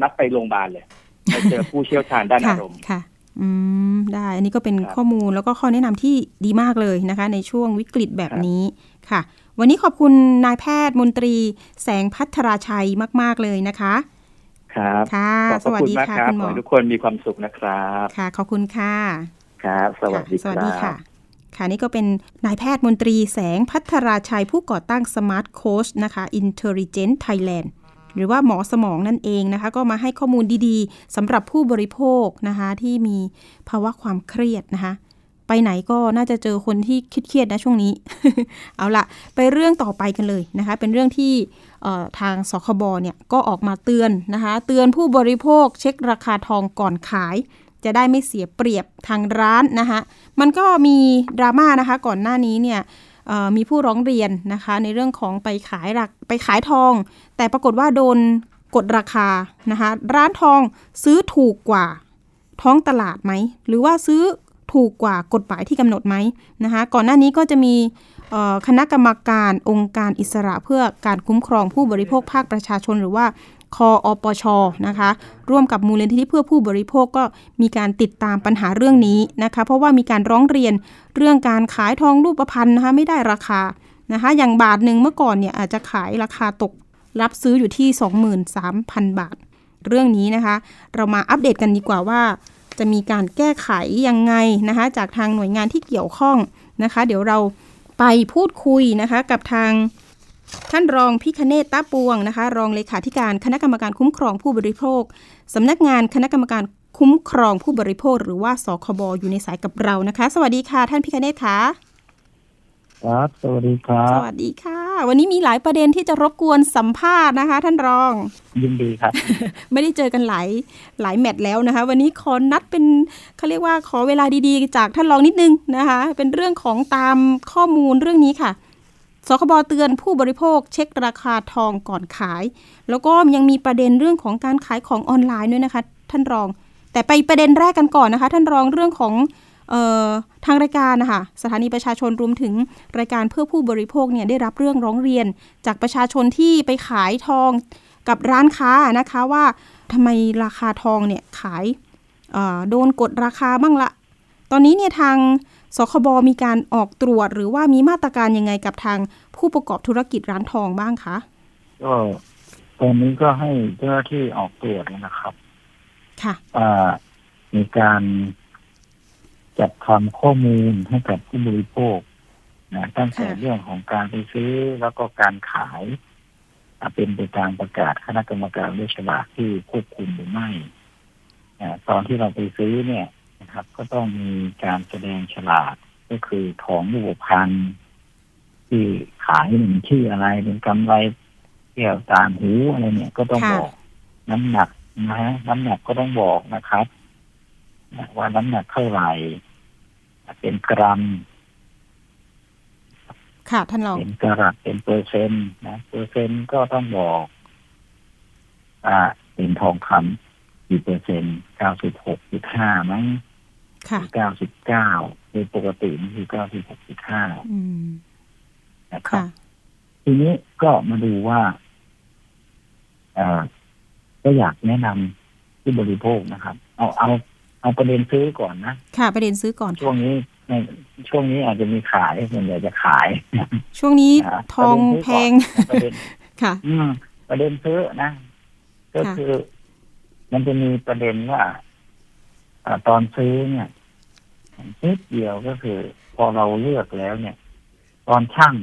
นัดไปโรงพยาบาลเลย ไปเจอผู้เชี่ยวชาญด้านค่ะอารมณ์ ค่ะ อืม ได้ อันนี้ก็เป็นครับข้อมูลแล้วก็ข้อแนะนำที่ดีมากเลยนะคะ ในช่วงวิกฤตแบบนี้ ค่ะ วันนี้ขอบคุณนายแพทย์มนตรี แสงพัทราชัยมาก ๆ เลยนะคะ ครับค่ะขอบพสระวัสคุณดีมากค่ะครับคุณหขมออให้ทุกคนมีความสุขนะครับค่ะขอบคุณค่ะครับสวัสดีค่ะสวัสคดีรัค่ะบค่ะนี่ก็เป็นนายแพทย์มนตรีแสงพัทราชัยผู้ก่อตั้ง Smart Coach นะคะ Intelligent Thailand หรือว่าหมอสมองนั่นเองนะคะ ก็มาให้ข้อมูลดีๆสำหรับผู้บริโภคนะคะ ที่มีภาวะความเครียดนะคะ ไปไหนก็น่าจะเจอคนที่เครียดนะช่วงนี้ เอาละไปเรื่องต่อไปกันเลยนะคะ เป็นเรื่องที่ทางสคบเนี่ยก็ออกมาเตือนนะคะ เตือนผู้บริโภคเช็คราคาทองก่อนขาย จะได้ไม่เสียเปรียบทางร้านนะคะ มันก็มีดราม่านะคะก่อนหน้านี้เนี่ยมีผู้ร้องเรียนนะคะ ในเรื่องของไปขายรักไปขายทอง แต่ปรากฏว่าโดนกดราคานะคะ ร้านทองซื้อถูกกว่าท้องตลาดไหม หรือว่าซื้อ ถูกกว่ากฎหมายที่กำหนดไหมนะคะก่อนหน้านี้ก็จะมีคณะกรรมการองค์การอิสระเพื่อการคุ้มครองผู้บริโภคภาคประชาชนหรือว่าคออปชนะคะ ร่วมกับมูลนิธิเพื่อผู้บริโภคก็มีการติดตามปัญหาเรื่องนี้นะคะ เพราะว่ามีการร้องเรียนเรื่องการขายทองรูปพรรณนะคะไม่ได้ราคานะคะ อย่างบาทหนึ่งเมื่อก่อนเนี่ยอาจจะขายราคาตกรับซื้ออยู่ที่ 23,000 บาท เรื่องนี้นะคะ เรามาอัปเดตกันดีกว่าว่า จะมีการแก้ไขยังไงนะคะ จากทางหน่วยงานที่เกี่ยวข้องนะคะ เดี๋ยวเราไปพูดคุยนะคะกับทางท่านรองพิคเนตตาปวงนะคะ รองเลขาธิการคณะกรรมการคุ้มครองผู้บริโภคสำนักงานคณะกรรมการคุ้มครองผู้บริโภค หรือว่าสคบอยู่ในสายกับเรานะคะ สวัสดีค่ะ ท่านพิคเนตค่ะ ครับ สวัสดีครับ สวัสดีค่ะ วันนี้มีหลายประเด็นที่จะรบกวนสัมภาษณ์นะคะ ท่านรอง ยินดีครับ ไม่ได้เจอกันหลายหลายแมตช์แล้วนะคะ วันนี้ขอนัดเป็นเขาเรียกว่าขอเวลาดีๆ จากท่านรองนิดนึงนะคะ เป็นเรื่องของตามข้อมูลเรื่องนี้ค่ะสคบเตือนผู้บริโภคเช็คราคาทองก่อนขาย แล้วก็ยังมีประเด็นเรื่องของการขายของออนไลน์ด้วยนะคะ ท่านรอง แต่ไปประเด็นแรกกันก่อนนะคะ ท่านรองเรื่องของออ ทางรายการนะคะสถานีประชาชนรวมถึงรายการเพื่อผู้บริโภคเนี่ยได้รับเรื่องร้องเรียน จากประชาชนที่ไปขายทองกับร้านค้านะคะว่าทำไมราคาทองเนี่ยขายโดนกดราคาบ้างละ ตอนนี้เนี่ยทางสคบมีการออกตรวจหรือว่ามีมาตรการยังไงกับทางผู้ประกอบธุรกิจร้านทองบ้างคะก็ตอนนี้ก็ให้เจ้าหน้าที่ออกตรวจนะครับ ค่ะมีการ จัดทำข้อมูลให้กับผู้บริโภคนะตั้งแต่เรื่องของการไปซื้อแล้วก็การขายเป็นไปตามประกาศคณะกรรมการเลขฉลากที่ควบคุมหรือไม่ตอนที่เราไปซื้อเนี่ยนะครับ ก็ต้องมีการแสดงฉลากก็คือของรูปพันธ์ที่ขายหนึ่งชื่ออะไรเป็นกำไรเกี่ยวตามหูอะไรเนี่ยก็ต้องบอกน้ำหนักนะฮะน้ำหนักก็ต้องบอกนะครับว่าน้ำหนักเท่าไหร่ เป็นกรัมค่ะท่านรองเป็นกรัตเป็นเปอร์เซ็นต์นะเปอร์เซ็นต์ก็ต้องบอก อ่า เป็นทองคำกี่เปอร์เซ็นต์เก้าสิบหกจุดห้ามั้งเก้าสิบเก้าโดยปกติมันคือเก้าสิบหกจุดห้านะครับทีนี้ก็มาดูว่าเออก็อยากแนะนำที่บริโภคนะครับ เอาเอา เอาประเด็นซื้อก่อนนะ ค่ะ ประเด็นซื้อก่อนช่วงนี้ในช่วงนี้อาจจะมีขายส่วนใหญ่จะขาย ช่วงนี้ทองแพงค่ะ อืมประเด็นซื้อนะ ก็คือ มันจะมีประเด็นว่าอตอนซื้อเนี่ยนิดเดียวก็คือ พอเราเลือกแล้วเนี่ย ตอนช่าง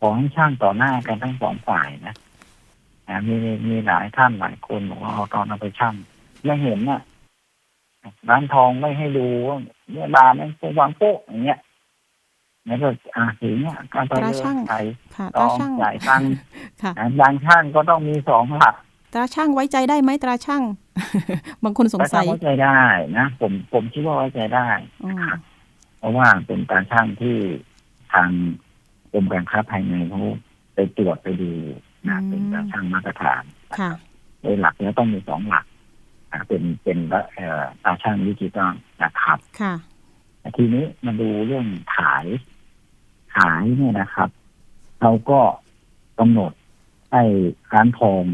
ของช่างต่อหน้ากันทั้งสองฝ่ายนะมีมีหลายท่านหลายคนบอกว่าตอนเอาไปช่างยังเห็นน่ะ ร้านทองไม่ให้ดูว่าเนี่ยบานมันวางโป๊ะอย่างเงี้ยแล้วก็อ่าถึงเนี่ยการตราช่างไทยต้องจ่ายตังค์บางช่างก็ต้องมีสองหลักตราช่างไว้ใจได้ไหมตราช่าง บางคนสงสัยไว้ใจได้นะผมผมคิดว่าไว้ใจได้เพราะว่าเป็นการช่างที่ทางกรมการค้าภายในเขาไปตรวจไปดูนะเป็นการช่างมาตรฐานโดยหลักแล้วต้องมีสองหลัก เป็นเป็นตาช่างดิจิตอลนะครับค่ะทีนี้มาดูเรื่องขายขายเนี่ยนะครับ เราก็กำหนดให้ร้านทอง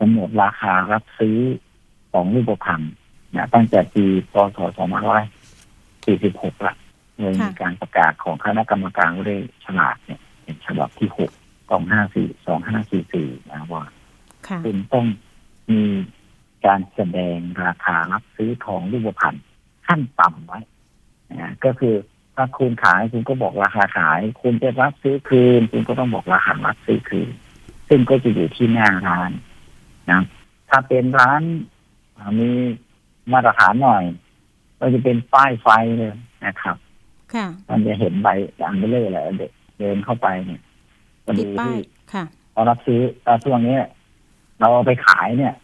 กำหนดราคารับซื้อของรูปพรรณเนี่ยตั้งแต่ปีพศ2546ละเลยมีการประกาศของคณะกรรมการเลขฉลากเนี่ยเป็นฉบับที่หกสองห้าสี่สองห้าสี่สี่นะว่าคุณต้องมี การแสดงราคารับซื้อทองรูปพรรณขั้นต่ำไว้นะก็คือถ้าคุณขายคุณก็บอกราคาขาย คุณจะรับซื้อคืน คุณก็ต้องบอกราคารับซื้อคืน ซึ่งก็จะอยู่ที่หน้าร้านนะถ้าเป็นร้านมีมาตรฐานหน่อย ก็จะเป็นป้ายไฟเลยนะครับค่ะมันจะเห็นใบอันเบลเลอร์แหละเด็กเดินเข้าไปเนี่ยก็ติดดูป้ายที่ค่ะพอรับซื้อตอนช่วงนี้เราเอาไปขายเนี่ย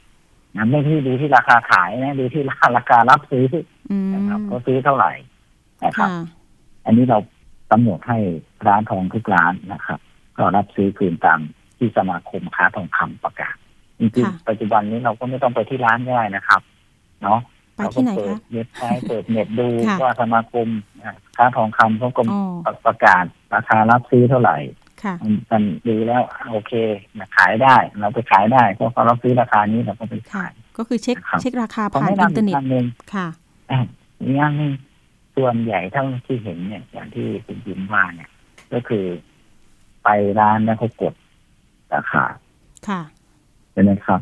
นะไม่ที่ดูที่ราคาขายนะดูที่ราคารับซื้ออืมนะครับเขาซื้อเท่าไหร่นะครับค่ะอันนี้เรากำหนดให้ร้านทองทุกร้านนะครับ ก็รับซื้อคืนตามที่สมาคมค้าทองคำประกาศจริงค่ะๆปัจจุบันนี้เราก็ไม่ต้องไปที่ร้านก็ได้นะครับ เนาะไปที่ไหนเราก็เปิดคะเว็บไซต์เปิดเน็ตดูค่ะว่าสมาคมค้าทองคำเขาก็อ๋อประกาศราคารับซื้อเท่าไหร่ค่ะ มันดูแล้วโอเคขายได้ เราไปขายได้เพราะเขารับซื้อราคานี้เราก็ไปขาย ก็คือเช็คเช็คราคาผมผ่านอินเทอร์เน็ตนึงค่ะอีกอย่างหนึ่งส่วนใหญ่เท่าที่เห็นเนี่ย อย่างที่คุณยิมว่าเนี่ย ก็คือไปร้านแล้วเขากดราคาค่ะใช่ไหมครับ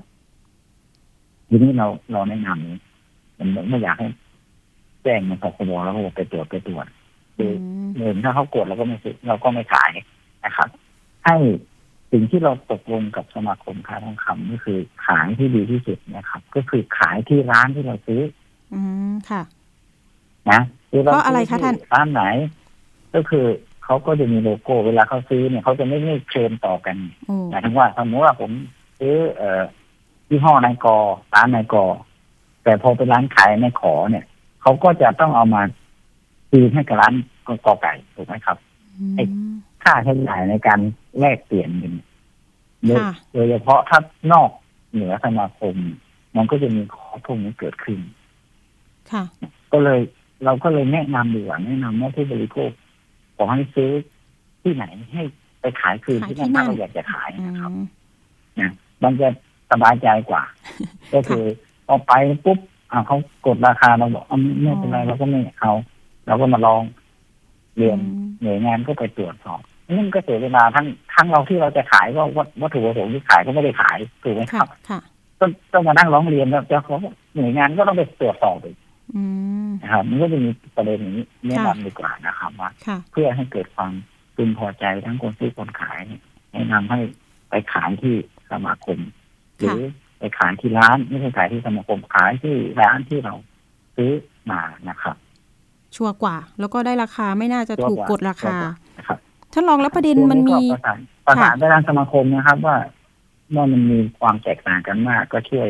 ทีนี้เราเราแนะนำนี้มันไม่อยากให้แจ้งมันสคบแล้วก็ไปตรวจไปตรวจอืมเงินถ้าเขากดเราก็ไม่ซื้อเราก็ไม่ขาย นะครับ ให้สิ่งที่เราตกลงกับสมาคมค้าทองคำก็คือขายที่ดีที่สุดนะครับ ก็คือขายที่ร้านที่เราซื้อ อืมค่ะนะคือเพราะอะไรคะท่านร้านไหน ก็คือเขาก็จะมีโลโก้เวลาเขาซื้อเนี่ยเขาจะไม่ไม่เคลมต่อกันโอ้หมายถึงว่าสมมติว่าผมซื้อ เอ่อยี่ห้อนายกอร้านนายกอ แต่พอเป็นร้านขายนายขอเนี่ยเขาก็จะต้องเอามาคืนให้กับร้านกอไก่ถูกไหมครับไอ้อืม ค่าใช้จ่ายในการแลกเปลี่ยนเงินโดยค่ะโดยเฉพาะถ้านอกเหนือสมาคม มันก็จะมีข้อพวกนี้เกิดขึ้น ค่ะ ก็เลยเราก็เลยแนะนำดีกว่าแนะนำว่าผู้บริโภคขอให้ซื้อที่ไหนให้ไปขายคืนขายที่ที่นั่นนั่ถ้านเราอยากจะขายอืนะครับมนะมันจะสบายใจกว่า ก็คือพอไปปุ๊บอ่าเขากดราคาเราบอกอะไม่ไม่เป็นไรเราก็ไม่เอา เราก็มาลองเรียนอืมหน่วยงานก็ไปตรวจสอบ นั่นก็เสียเวลาทั้งทั้งเราที่เราจะขายก็วัตวัตถุประสงค์ที่ขายก็ไม่ได้ขายถูกไหมคค่ะรับค่ะต้องต้องมานั่งร้องเรียนแล้วเจ้าเขาหน่วยงานก็ต้องไปตรวจสอบอีกอืมนะครับมันก็จะมีประเด็นอย่างนี้แนะค่ะนำดีกว่านะครับว่าค่ะเพื่อให้เกิดความพึงพอใจทั้งคนซื้อคนขายเนี่ยแนะนำให้ไปขายที่สมาคม หรือไปขายที่ร้านไม่ใช่ขายที่สมาคมขายที่ร้านที่เราซื้อมานะครับ ชัวร์กว่า แล้วก็ได้ราคาไม่น่าจะถูกกดราคานะครับ ท่านรองแล้วประเด็นมันมีก็ประสานประสานไปทางสมาคมนะครับ ว่าเมื่อมันมีความแตกต่างกันมากก็ช่วย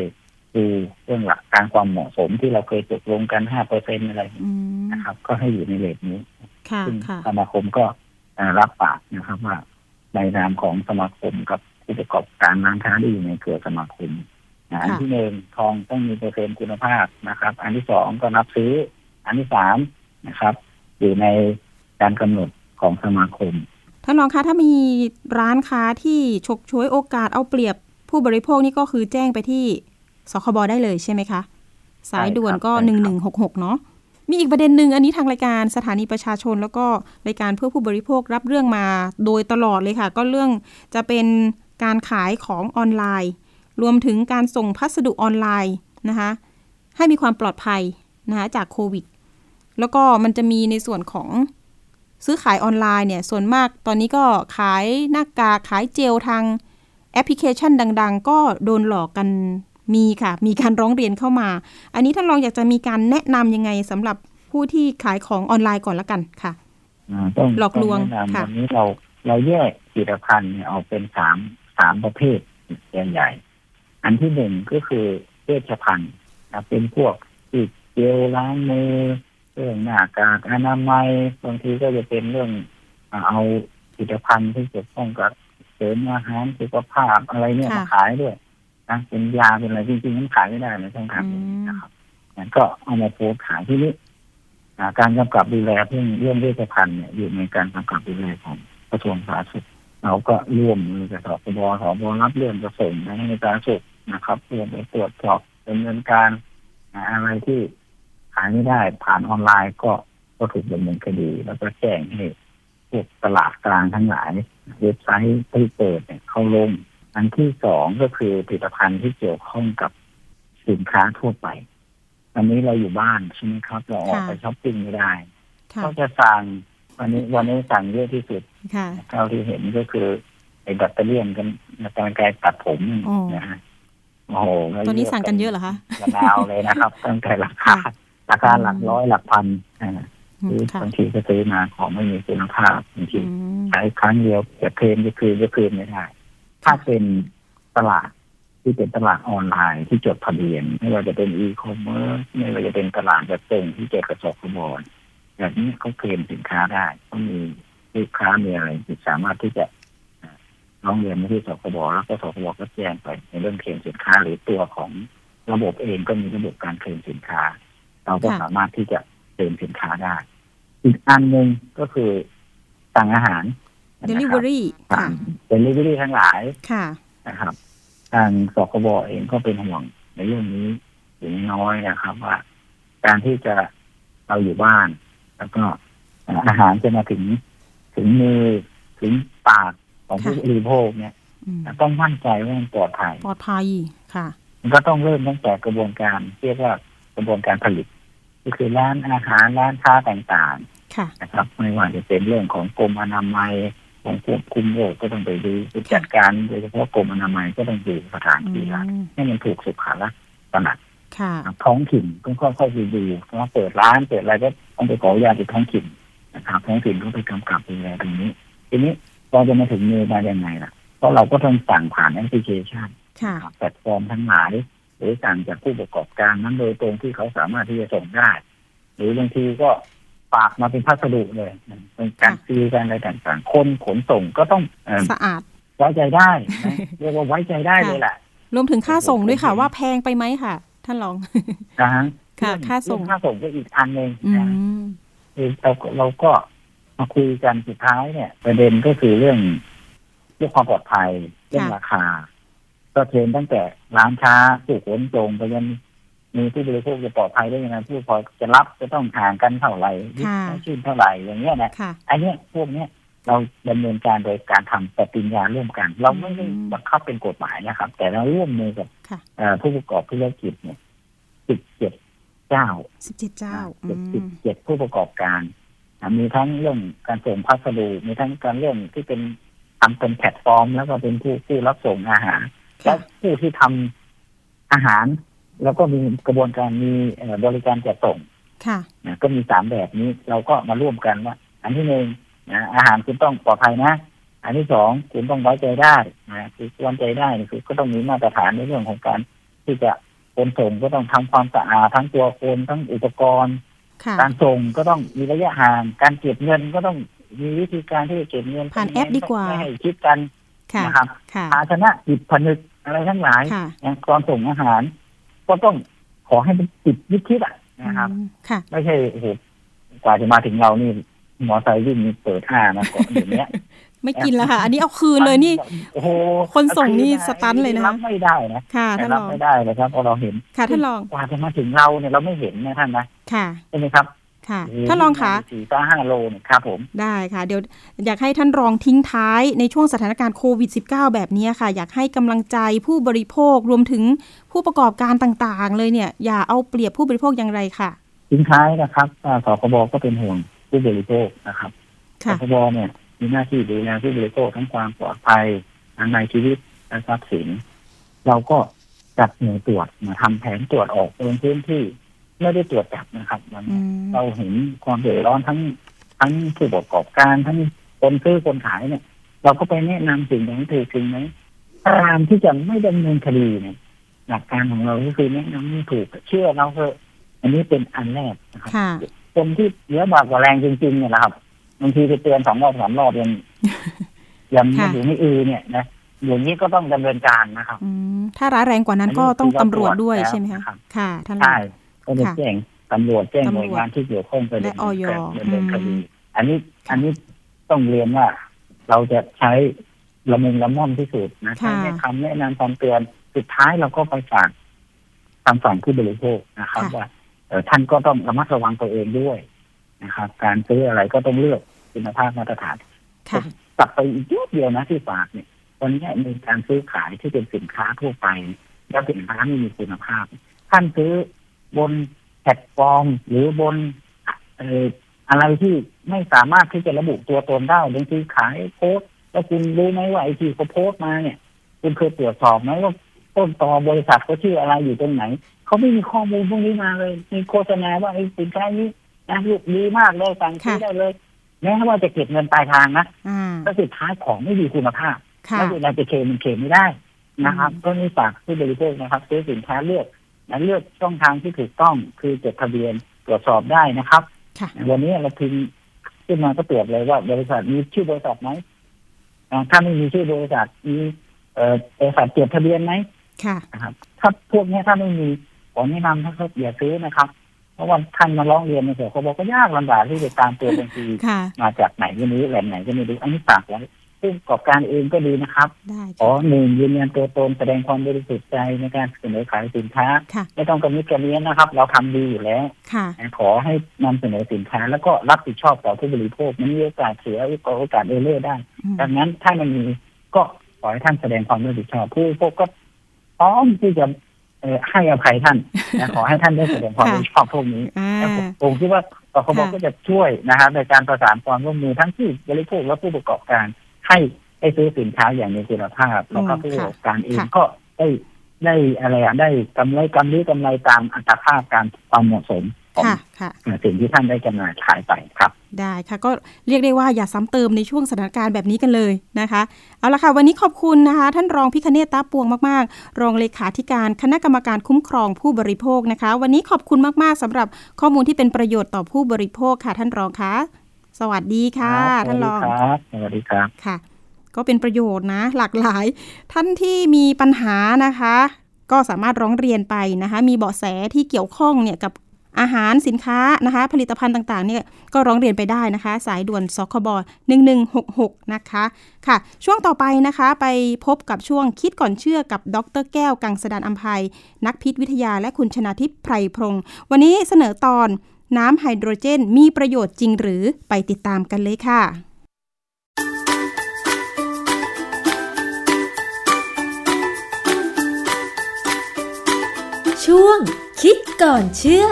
ดูเรื่องหลักการความเหมาะสมที่เราเคยตกลงกันห้าเปอร์เซ็นอะไรอืมนะครับ ก็ให้อยู่ในเลทนี้ค่ะซึ่งค่ะสมาคมก็เอ่อรับปากนะครับว่าในนามของสมาคมกับผู้ประกอบการร้านค้าที่อยู่ในเครือสมาคมนะอันค่ะที่หนึ่งทองต้องมีเปอร์เซ็นต์คุณภาพนะครับ อันที่สองก็นับซื้อ อันที่สามนะครับ อยู่ในการกำหนดของสมาคม ท่านรองคะถ้ามีร้านค้าที่ฉกฉวยโอกาสเอาเปรียบผู้บริโภคนี่ก็คือแจ้งไปที่สคบได้เลยใช่ไหมคะ สายด่วนก็ใช่หนึ่งคหรันึ่บงหกหกเนาะมีอีกประเด็นหนึ่งอันนี้ทางรายการสถานีประชาชน แล้วก็รายการเพื่อผู้บริโภครับเรื่องมาโดยตลอดเลยค่ะ ก็เรื่องจะเป็นการขายของออนไลน์ รวมถึงการส่งพัสดุออนไลน์นะคะให้มีความปลอดภัยนะคะจากโควิด แล้วก็มันจะมีในส่วนของ ซื้อขายออนไลน์เนี่ยส่วนมากตอนนี้ก็ขายหน้ากากขายเจลทางแอปพลิเคชันดัง ๆ ก็โดนหลอกกันมีค่ะ มีการร้องเรียนเข้ามา อันนี้ท่านรองอยากจะมีการแนะนำยังไงสำหรับผู้ที่ขายของออนไลน์ก่อนละกันค่ะอ่าต้องหลอกลวงต้องแนะนำค่ะวันนี้เราเราแยกผลิตภัณฑ์เนี่ยออกเป็นสามสามประเภทใหญ่ๆอันที่หนึ่งก็คือเวชภัณฑ์นะเป็นพวกที่เจลล้างมือ เรื่องหน้ากากอนามัยบางทีก็จะเป็นเรื่องอ่าเอาผลิตภัณฑ์ที่เกี่ยวข้องกับเสริมอาหารสุขภาพอะไรเนี่ยค่ะมาขายด้วยนะเป็นยาเป็นอะไรจริงๆมันขายไม่ได้ในช่องทางนี้อืมนะครับงั้นก็เอามาโพสต์ขายที่นี้อ่าการกำกับดูแลเรื่องเรื่องเวชภัณฑ์เนี่ยอยู่ในการกำกับดูแลของกระทรวงสาธารณสุขเราก็ร่วมมือกับสบสบรับเรื่องจะส่งไปให้สาธารณสุขนะครับเพื่อไปตรวจสอบดำเนินการอ่าอะไรที่ ขายไม่ได้ผ่านออนไลน์ก็ก็ถูกดำเนินคดี แล้วก็แจ้งให้พวกตลาดกลางทั้งหลาย เว็บไซต์ที่เปิดเนี่ยเข้าลง อันที่สองก็คือผลิตภัณฑ์ที่เกี่ยวข้องกับสินค้าทั่วไปวันนี้เราอยู่บ้านใช่ไหมครับเราออกค่ะไปช้อปปิ้งไม่ได้ค่ะก็จะสั่งวันนี้วันนี้สั่งเยอะที่สุดค่ะเท่าที่เห็นก็คือไอ้แบตเตอรี่ยนกันการไกลตัดผมอ๋อนะฮะโอ้โหตอนนี้สั่งกันเยอะเหรอคะกระดาวเลยนะครับ ตั้งแต่ราคา ราคาหลักร้อยหลักพันอ่าอืซื้มอค่ะบางทีก็ซื้อมาของไม่มีคุณภาพบางทีอืมใช้ครั้งเดียวจะเคลมจะคืนจะคืนไม่ได้ ถ้าเป็นตลาดที่เป็นตลาดออนไลน์ที่จดทะเบียน ไม่ว่าจะเป็นอีคอมเมิร์ซไม่ว่าจะเป็นตลาดแบบตรงที่เจดกระสอบกระบอนแบบนี้เขาเคลมสินค้าได้เขามีลูกค้ามีอะไรที่สามารถที่จะอ่าร้องเรียนมาที่สคบแล้วก็สคบก็แจ้งไปในเรื่องเคลมสินค้า หรือตัวของระบบเองก็มีระบบการเคลมสินค้า เราก็ค่ะสามารถที่จะเคลมสินค้าได้ อีกอันหนึ่งก็คือสั่งอาหารนะครับ delivery ค่ะเป็นลิเวอรี่ทั้งหลายค่ะนะครับทางสคบเองก็เป็นห่วงในเรื่องนี้อยู่ไม่น้อยนะครับ ว่า การที่จะเราอยู่บ้าน แล้วก็อาหารจะมาถึงถึงมือถึงปากของผู้ค่ะบริโภคเนี่ยอืมต้องมั่นใจว่ามันปลอดภัยปลอดภัยค่ะ มันก็ต้องเริ่มตั้งแต่กระบวนการเรียกว่า กระบวนการผลิต ก็คือร้านอาหารร้านค้าต่างๆค่ะนะครับ ไม่ว่าจะเป็นเรื่องของกรมอนามัยของควบคุมโรคก็ต้องไปดูผู้จัดการโดยเฉพาะกรมอนามัยก็ต้องดูสถานอืที่ร้านมให้มันถูกสุขลักษณะค่ะท้องถิ่นก็ค่อยๆไปดูเพราะว่าเปิดร้านเปิดอะไรก็ต้องไปขออนุญาตจากท้องถิ่นนะครับท้องถิ่นก็ไปกำกับดูแลตรงนี้ ทีนี้เราจะมาถึงมือมายังไงล่ะ เพราะเราก็ต้องสั่งผ่านแอปพลิเคชันค่ะแพลตฟอร์มทั้งหลาย หรือสั่งจากผู้ประกอบการนั้นโดยตรงที่เขาสามารถที่จะส่งได้ หรือบางทีก็ฝากมาเป็นพัสดุเลยเป็นการค่ะซีลการอะไรต่างๆคนขนส่งก็ต้องเอ่อสะอาดไว้ใจได้นะเรียกว่าไว้ใจได้ค่ะเลยแหละรวมถึงค่าส่งด้วยค่ะ ว่าแพงไปไหมค่ะ ท่านรองนะฮะค่ะเรื่องค่าส่งเรื่องค่าส่งก็อีกอันหนึ่งอืนะมคือเราเราก็มาคุยกันสุดท้ายเนี่ย ประเด็นก็คือเรื่องเรื่องความปลอดภัยเรื่องราคา ก็เทรนตั้งแต่ร้านค้าผู้ขนส่งไปยันมีผู้บริโภคจะปลอดภัยได้ยังไงผู้พอจะรับจะต้องห่างกันเท่าไหร่ค่ะชื่นเท่าไหร่อย่างเงี้ยนะค่ะอันเนี้ยพวกเนี้ยเราดำเนินการโดยการทำปฏิญญาร่วมกัน เราไม่ได้อืมบังคับเป็นกฎหมายนะครับ แต่เราร่วมมือกับค่ะเอ่อผู้ประกอบธุรกิจเนี่ยสิบเจ็ดเจ้าสิบเจ็ดเจ้าอืสิบสิบมเจ็ดผู้ประกอบการอะมีทั้งเรื่องการส่งพัสดุมีทั้งการเรื่องที่เป็นทำเป็นแพลตฟอร์ม แล้วก็เป็นผู้ผู้รับส่งอาหาร และค่ะผู้ที่ทำอาหาร แล้วก็มีกระบวนการมีเอ่อบริการจัดส่งค่ะนะก็มีสามแบบนี้เราก็มาร่วมกันว่า อันที่หนึ่งนะอาหารคุณต้องปลอดภัยนะ อันที่สองคุณต้องไว้ใจได้นะคือไว้ใจได้นี่คือก็ต้องมีมาตรฐานในเรื่องของการ ที่จะคนส่งก็ต้องทำความสะอาดทั้งตัวคนทั้งอุปกรณ์ค่ะการส่งก็ต้องมีระยะห่าง การเก็บเงินก็ต้องมีวิธีการที่จะเก็บเงินผ่านแอปดีกว่าไม่ให้คิดกันค่ะนะครับค่ะภาชนะจิตผนึก อะไรทั้งหลายค่ะนะก่อนส่งอาหาร ก็ต้องขอให้มันติดนิดคิดอะนะครับอืมค่ะไม่ใช่โอ้โหกว่าจะมาถึงเรานี่มอไซค์วิ่งเปิดห้านะก่อนอย่างเนี้ย ไม่กินแล้วค่ะ อันนี้เอาคืนเลยนี่โอ้โหคนส่งนี่สตันเลยนะคะรับไม่ได้นะค่ะท่านรัรบองไม่ได้เลยครับเพราะเราเห็นค่ะท่านรองกว่าจะมาถึงเราเนี่ยเราไม่เห็นนะท่านนะค่ะใช่ไหมครับ ค่ะท่านรองคะสี่ต้าห้าโลเนี่ยครับผมได้ค่ะ เดี๋ยวอยากให้ท่านรองทิ้งท้ายในช่วงสถานการณ์โควิด -19 แบบนี้ค่ะ อยากให้กำลังใจผู้บริโภครวมถึงผู้ประกอบการต่างๆ เลยเนี่ย อย่าเอาเปรียบผู้บริโภคอย่างไรค่ะ ทิ้งท้ายนะครับอ่าสคบก็เป็นห่วงผู้บริโภคนะครับสค่ะคบเนี่ยมีหน้าที่ดูแลผู้บริโภคทั้งความปลอดภัยทั้งในชีวิตและทรัพย์สิน เราก็จัดหน่วยตรวจมาทำแผนตรวจออกลงพื้นที่ ไม่ได้ตรวจจับนะครับมันอืมเราเห็นความเดือดร้อนทั้งทั้งผู้ประกอบการทั้งคนซื้อคนขายเนี่ย เราก็ไปแนะนำสิ่งที่ถูกจริงไหมการที่จะไม่ดำเนินคดีเนี่ยหลักการของเราก็คือแนะนำให้ถูกเชื่อเราเถอะอันนี้เป็นอันแรกนะครับค่ะคนที่เยอะบากกว่าแรงจริงๆเนี่ยนะครับบางทีไปเตือนสองรอบสามรอบยังยังไม่ค่ะถึงไม่อือเนี่ยนะอย่างนี้ก็ต้องดำเนินการนะครับอืมถ้าร้ายแรงกว่านั้นก็ต้องตำรวจด้วยใช่ไหมคะครับค่ะท่านรอใช่ง ก็จะค่ะแจ้งตำรวจแจ้งตำรหวจน่วยงานที่เกี่ยวข้องไปและดำเนินการอยดำเนินคดีอืมอันนี้อันนี้ต้องเรียนว่า เราจะใช้ละมุนละม่อมที่สุดนะใช้ค่ะแนะคำแนะนำคำเตือนสุดท้ายเราก็ไปฝากทางฝั่งผู้บริโภคนะครับ ว่าเอ่อท่านก็ต้องระมัดระวังตัวเองด้วยนะครับ การซื้ออะไรก็ต้องเลือกคุณภาพมาตรฐานค่ะกลับไปอีกนิดเดียวนะที่ฝากเนี่ยวันนี้มีการซื้อขายที่เป็นสินค้าทั่วไป แล้วสินค้าไม่มีคุณภาพท่านซื้อ บนแพลตฟอร์ม หรือบนเอ่ออะไรที่ไม่สามารถที่จะระบุตัวตนได้บางทีขายโค้ดแล้วคุณรู้ไหมว่าไอที่เขาโพสต์มาเนี่ย คุณเคยตรวจสอบไหมว่าต้นตอบริษัทเขาชื่ออะไรอยู่ตรงไหน เขาไม่มีข้อมูลพวกนี้มาเลย มีโฆษณาว่าไอ้สินค้านี้นะลูกดีมากเลยสั่งซื้อค่ะได้เลยแม้ว่าจะเก็บเงินปลายทางนะอ่าแล้วสุดท้ายของไม่มีคุณภาพค่ะแล้วเวลาจะเคลมมันเคลมไม่ได้นะครับอืมก็นี่ฝากผู้บริโภคนะครับซื้อสินค้าเลือก นะเลือกช่องทางที่ถูกต้องคือจดทะเบียนตรวจสอบได้นะครับค่ะวันนี้เราพิมพ์ขึ้นมาก็ตรวจเลยว่า บริษัทมีชื่อบริษัทไหมอ่าถ้าไม่มีชื่อบริษัทมีเอ่อบริษัทจดทะเบียนไหมค่ะนะครับถ้าพวกนี้ถ้าไม่มีขอแนะนำถ้าเขาอย่าซื้อนะครับ เพราะว่าท่านมาร้องเรียนในเสือเขาบอกก็ยากลำบากที่จะตามตัวบัญชีค่ะมาจากไหนก็ไม่รู้แหล่งไหนก็ไม่รู้อันนี้ฝากไว้ ผู้ประกอบการเองก็ดีนะครับได้ขอค่ะหนึ่งยืนยันตัวตนแสดงความบริสุทธิ์ใจในการเสนอขายสินค้าค่ะไม่ต้องกระมิดกระเมียนนะครับ เราทำดีอยู่แล้วค่ะขอให้นำเสนอสินค้า แล้วก็รับผิดชอบต่อผู้บริโภคมันมีโอกาสเสียโอกาสเอเลอร์ได้อืมดังนั้นถ้ามันมีก็ขอให้ท่านแสดงความรับผิดชอบผู้บริโภคก็พร้อมที่จะเอ่อให้อภัยท่านนะขอให้ท่านได้แสดงความรับผิดชอบพวกนี้อ่าแล้วผมผมคิดว่าปคบค่ะก็จะช่วยนะครับในการประสานความร่วมมือทั้งที่บริโภคและผู้ประกอบการ ให้ได้ซื้อสินค้าอย่างมีคุณภาพแล้วก็ผู้ประกอบการเองค่ะก็ได้ได้อะไรอะได้กำไรกำไรกำไรตามอัตราภาพการความเหมาะสมของค่ะค่ะสิ่งที่ท่านได้จำหน่ายขายไปครับ ได้ค่ะ ก็เรียกได้ว่าอย่าซ้ำเติมในช่วงสถานการณ์แบบนี้กันเลยนะคะ เอาละค่ะ วันนี้ขอบคุณนะคะ ท่านรองพิคเนตตาปวงมาก ๆ รองเลขาธิการคณะกรรมการคุ้มครองผู้บริโภคนะคะ วันนี้ขอบคุณมาก ๆสำหรับข้อมูลที่เป็นประโยชน์ต่อผู้บริโภคค่ะท่านรองคะ สวัสดีค่ะครับท่านรองสวัสดีครับสวัสดีครับค่ะ ก็เป็นประโยชน์นะ หลากหลาย ท่านที่มีปัญหานะคะ ก็สามารถร้องเรียนไปนะคะ มีเบาะแสที่เกี่ยวข้องเนี่ยกับอาหารสินค้านะคะ ผลิตภัณฑ์ต่างๆ เนี่ยก็ร้องเรียนไปได้นะคะ สายด่วนสคบ1166 นะคะค่ะ ช่วงต่อไปนะคะไปพบกับช่วงคิดก่อนเชื่อกับดรแก้วกังสดานอัมภัย นักพิษวิทยาและคุณชนาทิพย์ไพรพงศ์วันนี้เสนอตอน น้ำไฮโดรเจนมีประโยชน์จริงหรือไปติดตามกันเลยค่ะ ช่วงคิดก่อนเชื่อ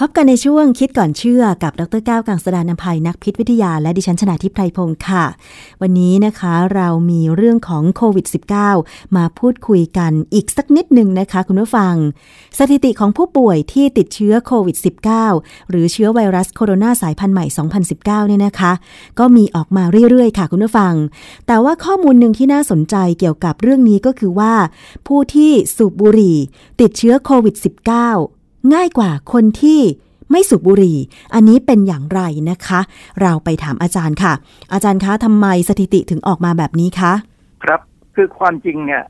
พบกันในช่วงคิดก่อนเชื่อกับดรก้าวกังสดานนภัยนักพิษวิทยาและดิฉันชนาทิพไพรพงศ์ค่ะ วันนี้นะคะเรามีเรื่องของโควิด -19 มาพูดคุยกันอีกสักนิดหนึ่งนะคะคุณผู้ฟัง สถิติของผู้ป่วยที่ติดเชื้อโควิด -19 หรือเชื้อไวรัสโคโรนาสายพันธุ์ใหม่ 2019 เนี่ยนะคะ ก็มีออกมาเรื่อยๆ ค่ะคุณผู้ฟัง แต่ว่าข้อมูลหนึ่งที่น่าสนใจเกี่ยวกับเรื่องนี้ก็คือว่า ผู้ที่สูบบุหรี่ติดเชื้อโควิด -19 ง่ายกว่าคนที่ไม่สูบบุหรี่ อันนี้เป็นอย่างไรนะคะ เราไปถามอาจารย์ค่ะ อาจารย์คะทำไมสถิติถึงออกมาแบบนี้คะ ครับ คือความจริงเนี่ย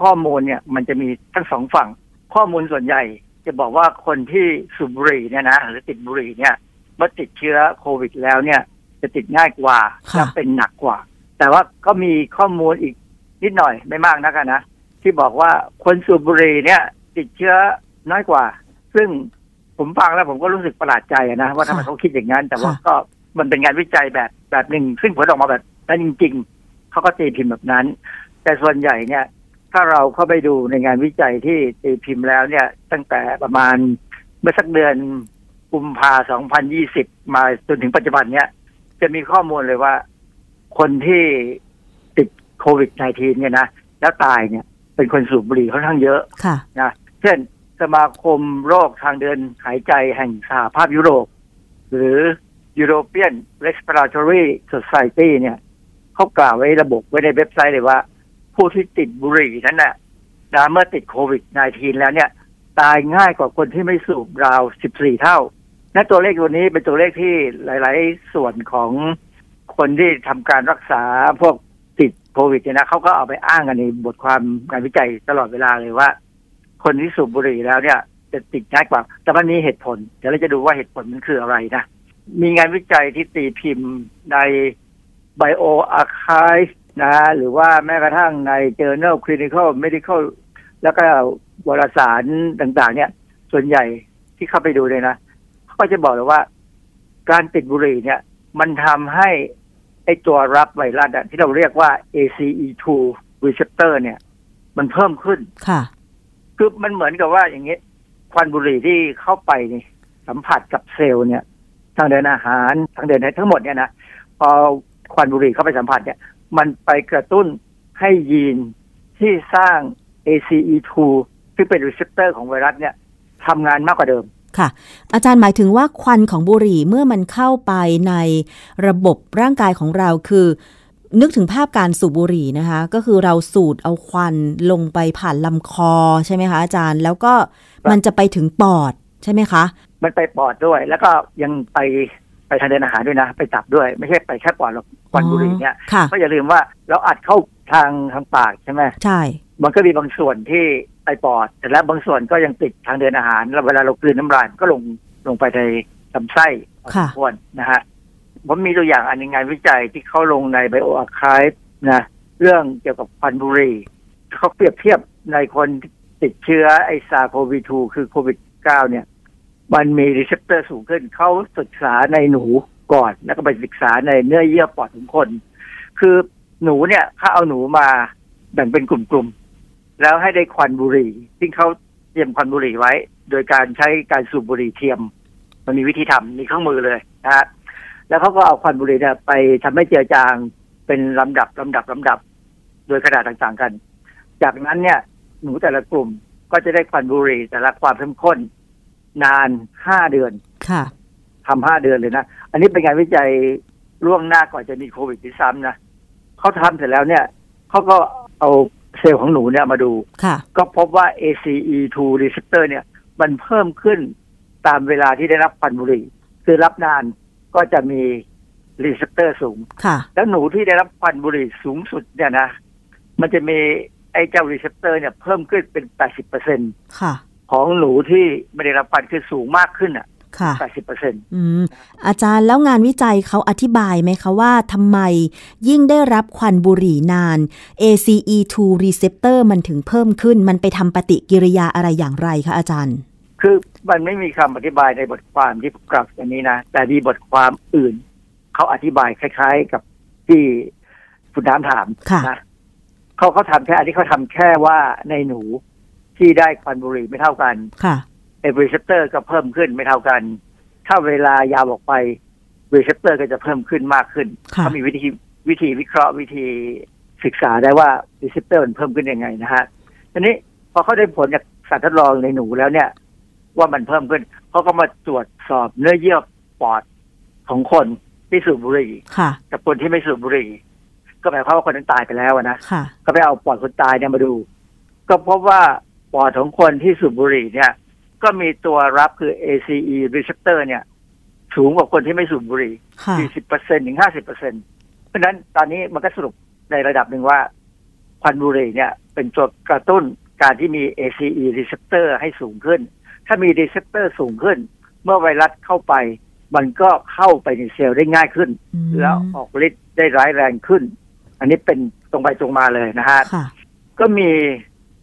ข้อมูลเนี่ยมันจะมีทั้งสองฝั่ง ข้อมูลส่วนใหญ่ จะบอกว่าคนที่สูบบุหรี่เนี่ยนะหรือติดบุหรี่เนี่ยเมื่อติดเชื้อโควิดแล้วเนี่ย จะติดง่ายกว่าค่ะและเป็นหนักกว่า แต่ว่าก็มีข้อมูลอีกนิดหน่อยไม่มากนักอะนะ ที่บอกว่าคนสูบบุหรี่เนี่ย ติดเชื้อน้อยกว่า ซึ่งผมฟังแล้วผมก็รู้สึกประหลาดใจอะนะว่าทำไมเขาคิดอย่างนั้น แต่ว่าก็มันเป็นงานวิจัยแบบแบบหนึ่ง ซึ่งผลออกมาแบบนั้นจริง ๆเขาก็ตีพิมพ์แบบนั้น แต่ส่วนใหญ่เนี่ย ถ้าเราเข้าไปดูในงานวิจัยที่ตีพิมพ์แล้วเนี่ย ตั้งแต่ประมาณเมื่อสักเดือนกุมภา2020มาจนถึงปัจจุบันเนี่ย จะมีข้อมูลเลยว่า คนที่ติดโควิด -19 เนี่ยนะแล้วตายเนี่ย เป็นคนสูบบุหรี่ค่อนข้างเยอะค่ะนะเช่น สมาคมโรคทางเดินหายใจแห่งสหภาพยุโรป หรือ European Respiratory Society เนี่ยเขากล่าวไว้ระบุไว้ในเว็บไซต์เลยว่า ผู้ที่ติดบุหรี่นั้นน่ะนะเมื่อติดโควิด -19 แล้วเนี่ย ตายง่ายกว่าคนที่ไม่สูบราว 14 เท่า และตัวเลขตัวนี้เป็นตัวเลขที่หลาย ๆ ส่วนของคนที่ทำการรักษาพวกติดโควิดเนี่ยนะเขาก็เอาไปอ้างกันในบทความงานวิจัยตลอดเวลาเลยว่า คนที่สูบบุหรี่แล้วเนี่ยจะติดง่ายกว่า แต่มันมีเหตุผล เดี๋ยวเราจะดูว่าเหตุผลมันคืออะไรนะ มีงานวิจัยที่ตีพิมพ์ใน Bio Archive นะหรือว่าแม้กระทั่งใน Journal Clinical Medical แล้วก็วารสารต่าง ๆ เนี่ย ส่วนใหญ่ที่เข้าไปดูเลยนะเขาก็จะบอกเลยว่า การติดบุหรี่เนี่ย มันทำให้ไอตัวรับไวรัสที่เราเรียกว่า ACE2 receptor เนี่ย มันเพิ่มขึ้นค่ะ คือมันเหมือนกับว่าอย่างนี้ควันบุหรี่ที่เข้าไปนี่สัมผัสกับเซลล์เนี่ย ทางเดินอาหารทางเดินทั้งหมดเนี่ยนะพอควันบุหรี่เข้าไปสัมผัสเนี่ย มันไปกระตุ้นให้ยีนที่สร้าง ACE2 ซึ่งเป็น receptor ของไวรัสเนี่ยทำงานมากกว่าเดิมค่ะ อาจารย์หมายถึงว่าควันของบุหรี่เมื่อมันเข้าไปในระบบร่างกายของเราคือ นึกถึงภาพการสูบบุหรี่นะคะ ก็คือเราสูดเอาควันลงไปผ่านลำคอใช่ไหมคะอาจารย์ แล้วก็มันจะไปถึงปอดใช่ไหมคะ มันไปปอดด้วย แล้วก็ยังไปไปทางเดินอาหารด้วยนะ ไปตับด้วยไม่ใช่ไปแค่ปอดหรอกควันบุหรี่เนี่ยค่ะก็อย่าลืมว่าเราอัดเข้าทางทางปากใช่ไหมใช่ มันก็มีบางส่วนที่ไปปอดแต่แล้วบางส่วนก็ยังติดทางเดินอาหารแล้วเวลาเรากลืนน้ำลายมันก็ลงลงไปในลำไส้พอสมควรนะฮะ ผมมีตัวอย่างอันหนึงงานวิจัยที่เขาลงในไบโออาร์คายนะเรื่องเกี่ยวกับควันบุหรี่เขาเปรียบเทียบในคนติดเชื้อไอ SARS-CoV-2 คือโควิด-19 เนี่ย มันมี receptor สูงขึ้น เขาศึกษาในหนูก่อน แล้วก็ไปศึกษาในเนื้อเยื่อปอดของคน คือหนูเนี่ยเขาเอาหนูมาแบ่งเป็นกลุ่มๆ แล้วให้ได้ควันบุหรี่ ซึ่งเขาเตรียมควันบุหรี่ไว้ โดยการใช้การสูบบุหรี่เทียม มันมีวิธีทำมีเครื่องมือเลยนะฮะ แล้วเขาก็เอาควันบุหรี่เนี่ยไปทำให้เจือจางเป็นลำดับลำดับลำดับ โดยขนาดต่างๆกัน จากนั้นเนี่ย หนูแต่ละกลุ่มก็จะได้ควันบุหรี่แต่ละความเข้มข้น นานห้าเดือน ค่ะทำห้าเดือนเลยนะ อันนี้เป็นงานวิจัยล่วงหน้าก่อนจะมีโควิดที่ซ้ำนะเขาทำเสร็จแล้วเนี่ยเขาก็เอาเซลล์ของหนูเนี่ยมาดูค่ะก็พบว่า ACE2 receptor เนี่ย มันเพิ่มขึ้นตามเวลาที่ได้รับควันบุหรี่ คือรับนาน ก็จะมี receptor สูงค่ะแล้วหนูที่ได้รับควันบุหรี่สูงสุดเนี่ยนะ มันจะมีไอ้เจ้า receptor เนี่ยเพิ่มขึ้นเป็น80เปอร์เซ็นต์ค่ะของหนูที่ไม่ได้รับควันคือสูงมากขึ้นอะค่ะ80เปอร์เซ็นต์อืมอาจารย์แล้วงานวิจัยเขาอธิบายไหมคะว่าทำไมยิ่งได้รับควันบุหรี่นาน ACE2 receptor มันถึงเพิ่มขึ้น มันไปทำปฏิกิริยาอะไรอย่างไรคะอาจารย์ คือมันไม่มีคำอธิบายในบทความที่ผมกลับอันนี้นะ แต่มีบทความอื่น เขาอธิบายคล้าย ๆ กับที่คุณน้ำถามค่ะนะเขาเขาทำแค่อันนี้เขาทำแค่ว่าในหนูที่ได้ควันบุหรี่ไม่เท่ากันค่ะเอ receptor ก็เพิ่มขึ้นไม่เท่ากัน ถ้าเวลายาวออกไป receptor ก็จะเพิ่มขึ้นมากขึ้นค่ะเขามีวิธีวิธีวิเคราะห์วิธีศึกษาได้ว่า receptor มันเพิ่มขึ้นยังไงนะฮะทีนี้พอเขาได้ผลจากสัตว์ทดลองในหนูแล้วเนี่ย ว่ามันเพิ่มขึ้นเขาก็มาตรวจสอบเนื้อเยื่อปอดของคนที่สูบบุหรี่ค่ะกับคนที่ไม่สูบบุหรี่ก็หมายความว่าคนนั้นตายไปแล้วอะนะค่ะก็ไปเอาปอดคนตายเนี่ยมาดู ก็พบว่าปอดของคนที่สูบบุหรี่เนี่ย ก็มีตัวรับคือ ACE receptor เนี่ย สูงกว่าคนที่ไม่สูบบุหรี่ค่ะ40เปอร์เซ็นถึง50เปอร์เซ็นเพราะฉะนั้นตอนนี้มันก็สรุปในระดับหนึ่งว่าควันบุหรี่เนี่ย เป็นตัวกระตุ้นการที่มี ACE receptor ให้สูงขึ้น ถ้ามี receptor สูงขึ้น เมื่อไวรัสเข้าไป มันก็เข้าไปในเซลล์ได้ง่ายขึ้นอืมแล้วออกฤทธิ์ได้ร้ายแรงขึ้น อันนี้เป็นตรงไปตรงมาเลยนะฮะค่ะก็มี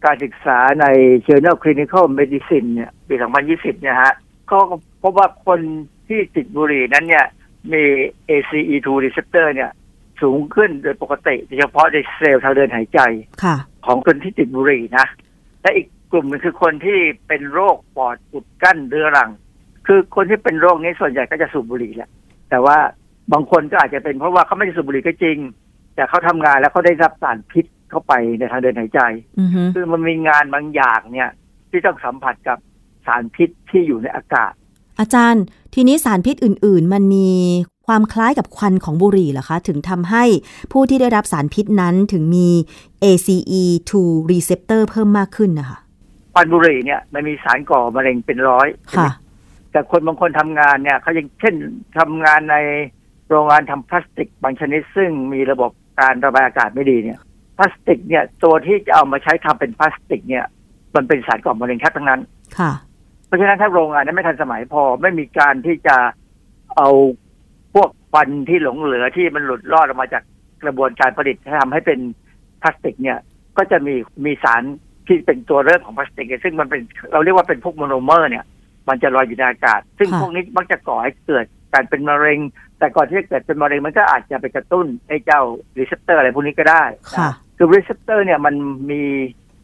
การศึกษาใน Journal Clinical Medicine เนี่ยปี 2020 เนี่ยฮะเขาก็พบว่าคนที่ติดบุหรี่นั้นเนี่ยมี ACE2 receptor เนี่ย สูงขึ้นโดยปกติโดยเฉพาะในเซลล์ทางเดินหายใจค่ะของคนที่ติดบุหรี่นะ และอีก กลุ่มหนึงคือคนที่เป็นโรคปอดอุดกั้นเรื้อรัง คือคนที่เป็นโรคนี้ส่วนใหญ่ก็จะสูบบุหรี่แหละแต่ว่าบางคนก็อาจจะเป็นเพราะว่าเขาไม่ได้สูบบุหรี่ก็จริง แต่เขาทำงานแล้วเขาได้รับสารพิษเข้าไปในทางเดินหายใจอือฮึคือมันมีงานบางอย่างเนี่ย ที่ต้องสัมผัสกับสารพิษที่อยู่ในอากาศ อาจารย์ ทีนี้สารพิษอื่น ๆ มันมีความคล้ายกับควันของบุหรี่เหรอคะ ถึงทำให้ผู้ที่ได้รับสารพิษนั้นถึงมี ACE2 receptor เพิ่มมากขึ้นนะคะ ควันบุหรี่เนี่ยมันมีสารก่อมะเร็งเป็นร้อยค่ะ แต่คนบางคนทำงานเนี่ยเขายังเช่นทำงานในโรงงานทำพลาสติกบางชนิด ซึ่งมีระบบการระบายอากาศไม่ดีเนี่ย พลาสติกเนี่ยตัวที่จะเอามาใช้ทำเป็นพลาสติกเนี่ย มันเป็นสารก่อมะเร็งแทบทั้งนั้น ค่ะ เพราะฉะนั้นถ้าโรงงานนั้นไม่ทันสมัยพอไม่มีการที่จะเอาพวกควันที่หลงเหลือที่มันหลุดรอดออกมาจากกระบวนการผลิตให้ทำให้เป็นพลาสติกเนี่ย ก็จะมีมีสาร ที่เป็นตัวเริ่มของพลาสติกเนี่ยซึ่งมันเป็นเราเรียกว่าเป็นพวกโมโนเมอร์เนี่ยมันจะลอยอยู่ในอากาศ ซึ่งค่ะพวกนี้มักจะก่อให้เกิดการเป็นมะเร็ง แต่ก่อนที่จะเกิดเป็นมะเร็งมันก็อาจจะไปกระตุ้นไอ้เจ้า receptor อะไรพวกนี้ก็ได้ค่ะคือ receptor เนี่ยมันมี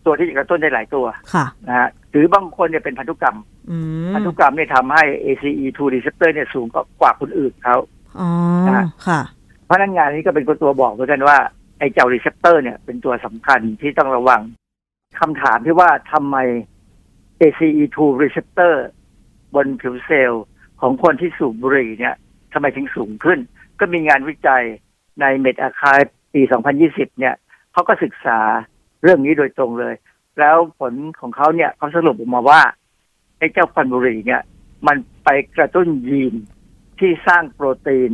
ตัวที่จะกระตุ้นได้หลายตัวค่ะนะฮะหรือบางคนเนี่ยเป็นพันธุกรรมอืมพันธุกรรมเนี่ยทำให้ ACE2 receptor เนี่ยสูงกว่าคนอื่นเขาอ๋อนะค่ะเพราะนั้นงานนี้ก็เป็นตัวบอกเหมือนกันว่าไอ้เจ้า receptor เนี่ยเป็นตัวสำคัญที่ต้องระวัง คำถามที่ว่าทำไม ACE2 receptor บนผิวเซลล์ของคนที่สูบบุหรี่เนี่ยทำไมถึงสูงขึ้น ก็มีงานวิจัยใน Med Archive ปี 2020 เนี่ยเขาก็ศึกษาเรื่องนี้โดยตรงเลย แล้วผลของเขาเนี่ยเขาสรุปออกมาว่าไอ้เจ้าควันบุหรี่เนี่ย มันไปกระตุ้นยีนที่สร้างโปรตีน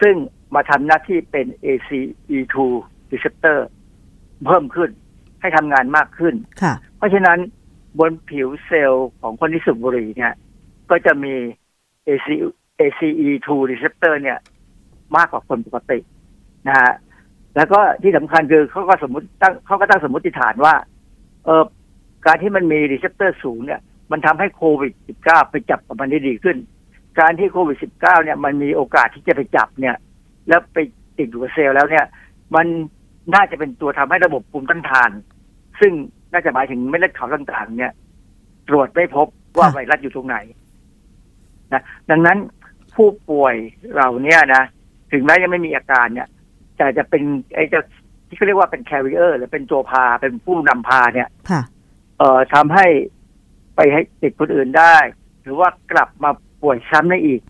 ซึ่งมาทำหน้าที่เป็น ACE2 receptor เพิ่มขึ้น ให้ทำงานมากขึ้นค่ะเพราะฉะนั้นบนผิวเซลล์ของคนที่สูบบุหรี่เนี่ย ก็จะมี AC ACE2 receptor เนี่ย มากกว่าคนปกตินะฮะแล้วก็ที่สำคัญคือเขาก็สมมติตั้งเขาก็ตั้งสมมติฐานว่า เออการที่มันมี receptor สูงเนี่ย มันทำให้โควิด -19 ไปจับกับมันได้ดีขึ้น การที่โควิด -19 เนี่ย มันมีโอกาสที่จะไปจับเนี่ย แล้วไปติดอยู่กับเซลล์แล้วเนี่ย มันน่าจะเป็นตัวทำให้ระบบภูมิต้านทาน ซึ่งน่าจะหมายถึงเม็ดเลือดขาวต่างๆ เนี่ย ตรวจไม่พบว่าค่ะไวรัสอยู่ตรงไหนนะดังนั้นผู้ป่วยเราเนี่ยนะถึงแม้ยังไม่มีอาการเนี่ยแต่จะเป็นไอ้เจ้าที่เขาเรียกว่าเป็น carrier หรือเป็นตัวพาเป็นผู้นำพาเนี่ยค่ะเอ่อทำให้ไปให้ติดคนอื่นได้ หรือว่ากลับมาป่วยซ้ำได้อีก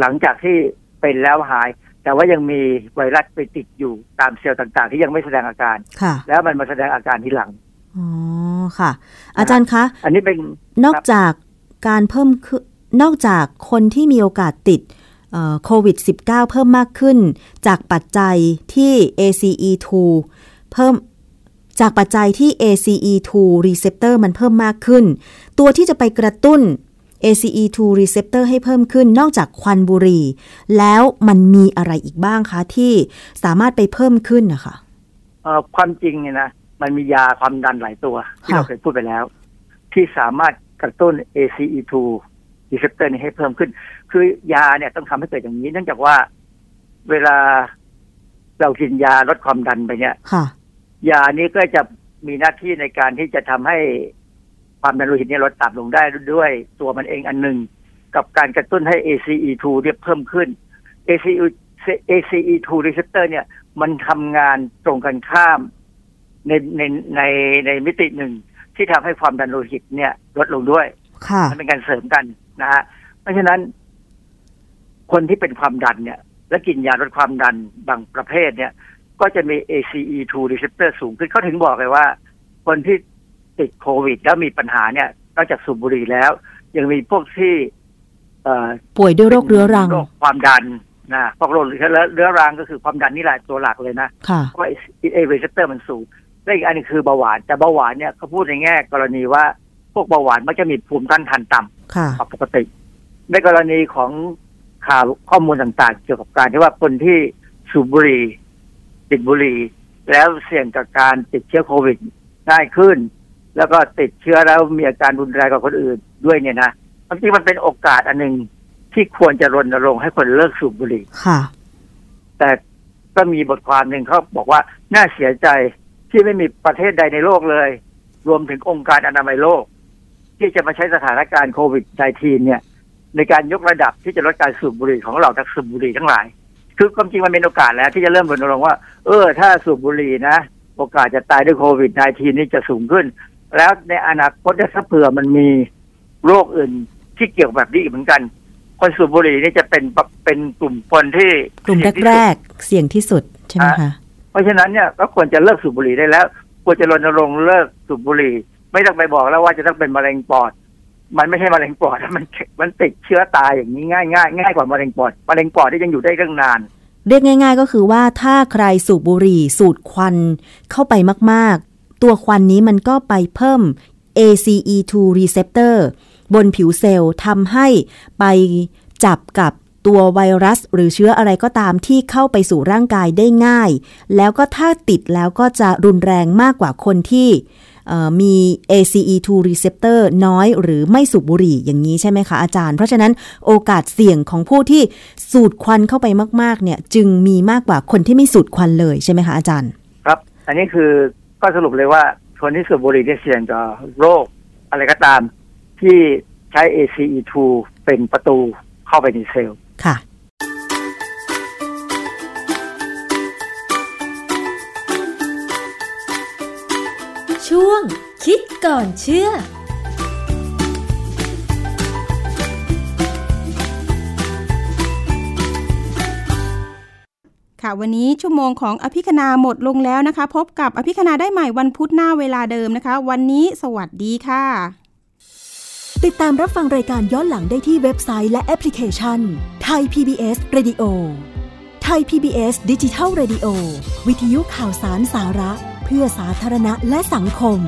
หลังจากที่เป็นแล้วหาย แต่ว่ายังมีไวรัสไปติดอยู่ตามเซลล์ต่างๆ ที่ยังไม่แสดงอาการค่ะแล้วมันมาแสดงอาการทีหลัง อ๋อ ค่ะ อาจารย์คะ อันนี้เป็น นอกจากการเพิ่มขึ้น นอกจากคนที่มีโอกาสติดโควิด -19 เพิ่มมากขึ้น จากปัจจัยที่ ACE2 เพิ่มจากปัจจัยที่ ACE2 receptor มันเพิ่มมากขึ้น ตัวที่จะไปกระตุ้น ACE2 receptor ให้เพิ่มขึ้นนอกจากควันบุหรี่ แล้วมันมีอะไรอีกบ้างคะที่สามารถไปเพิ่มขึ้นนะคะเอ่อความจริงเนี่ยนะมันมียาความดันหลายตัว ที่ค่ะเราเคยพูดไปแล้ว ที่สามารถกระตุ้น ACE2 receptor นี้ให้เพิ่มขึ้น คือยาเนี่ยต้องทำให้เกิดอย่างนี้ เนื่องจากว่าเวลาเรากินยาลดความดันไปเนี่ยค่ะยานี้ก็จะมีหน้าที่ในการที่จะทำให้ ความดันโลหิตเนี่ยลดต่ำลงได้ด้วยตัวมันเองอันหนึ่งกับการกระตุ้นให้ ACE2 เนี่ยเพิ่มขึ้น ACE ACE2 receptor เนี่ย มันทำงานตรงกันข้ามในในในในมิติหนึ่งที่ทำให้ความดันโลหิตเนี่ยลดลงด้วยค่ะมันเป็นการเสริมกันนะฮะเพราะฉะนั้น คนที่เป็นความดันเนี่ย และกินยาลดความดันบางประเภทเนี่ย ก็จะมี ACE2 receptor สูงขึ้นเขาถึงบอกเลยว่า คนที่ ติดโควิด แล้วมีปัญหาเนี่ยนอกจากสูบบุหรี่แล้ว ยังมีพวกที่เอ่อป่วยด้วยโรคเรื้อรังโรคความดันนะพวกโรคเรื้อรังก็คือความดันนี่แหละตัวหลักเลยนะค่ะเพราะว่าเอ receptor มันสูงและอีกอันหนึงคือเบาหวานแต่เบาหวานเนี่ยเขาพูดในแง่กรณีว่าพวกเบาหวานมักจะมีภูมิต้านทานต่ำค่ะกว่าปกติ ในกรณีของข่าวข้อมูลต่างๆ เกี่ยวกับการที่ว่าคนที่สูบบุหรี่ติดบุหรี่แล้วเสี่ยงกับการติดเชื้อโควิดง่ายขึ้น แล้วก็ติดเชื้อแล้วมีอาการรุนแรงกว่าคนอื่นด้วยเนี่ยนะบางทีมันเป็นโอกาสอันหนึ่งที่ควรจะรณรงค์ให้คนเลิกสูบบุหรี่ค่ะ แต่ก็มีบทความหนึ่งเขาบอกว่าน่าเสียใจที่ไม่มีประเทศใดในโลกเลย รวมถึงองค์การอนามัยโลก ที่จะมาใช้สถานการณ์โควิด -19 เนี่ย ในการยกระดับที่จะลดการสูบบุหรี่ของเราจากสูบบุหรี่ทั้งหลาย คือความจริงมันเป็นโอกาสแล้ว ที่จะเริ่มรณรงค์ว่า เออ ถ้าสูบบุหรี่นะ โอกาสจะตายด้วยโควิด -19 นี่จะสูงขึ้น แล้วในอนาคตถ้าเผื่อมันมีโรคอื่นที่เกี่ยวแบบนี้อีกเหมือนกัน คนสูบบุหรี่นี่จะเป็นเป็นกลุ่มคนที่กลุ่มเสี่ยงที่แรสุดกๆเสี่ยงที่สุดใช่ไหมคะเพราะฉะนั้นเนี่ยก็ควรจะเลิกสูบบุหรี่ได้แล้ว ควรจะรณรงค์เลิกสูบบุหรี่ ไม่ต้องไปบอกแล้วว่าจะต้องเป็นมะเร็งปอด มันไม่ใช่มะเร็งปอดมันมันติดเชื้อตายอย่างนี้ง่ายง่ายง่ายกว่ามะเร็งปอดมะเร็งปอดที่ยังอยู่ได้ตั้งนานเรียกง่าย ๆ ก็คือว่าถ้าใครสูบบุหรี่สูดควันเข้าไปมากๆ ตัวควันนี้มันก็ไปเพิ่ม ACE2 receptor บนผิวเซลล์ทำให้ไปจับกับตัวไวรัส หรือเชื้ออะไรก็ตามที่เข้าไปสู่ร่างกายได้ง่าย แล้วก็ถ้าติดแล้วก็จะรุนแรงมากกว่าคนที่มี ACE2 receptor น้อยหรือไม่สูบบุหรี่อย่างนี้ใช่ไหมคะอาจารย์ เพราะฉะนั้นโอกาสเสี่ยงของผู้ที่สูดควันเข้าไปมาก ๆ เนี่ย จึงมีมากกว่าคนที่ไม่สูดควันเลยใช่ไหมคะอาจารย์ ครับ อันนี้คือ ก็สรุปเลยว่าคนที่สูบบุหรี่เนี่ยเสี่ยงต่อโรคอะไรก็ตาม ที่ใช้ ACE2 เป็นประตูเข้าไปในเซลล์ค่ะ ช่วงคิดก่อนเชื่อ ค่ะ วันนี้ชั่วโมงของอภิคณาหมดลงแล้วนะคะ พบกับอภิคณาได้ใหม่วันพุธหน้าเวลาเดิมนะคะ วันนี้สวัสดีค่ะ ติดตามรับฟังรายการย้อนหลังได้ที่เว็บไซต์และแอปพลิเคชันไทย PBS Radio ไทย PBS ดิจิทัล Radio วิทยุข่าวสารสาระ เพื่อสาธารณะและสังคม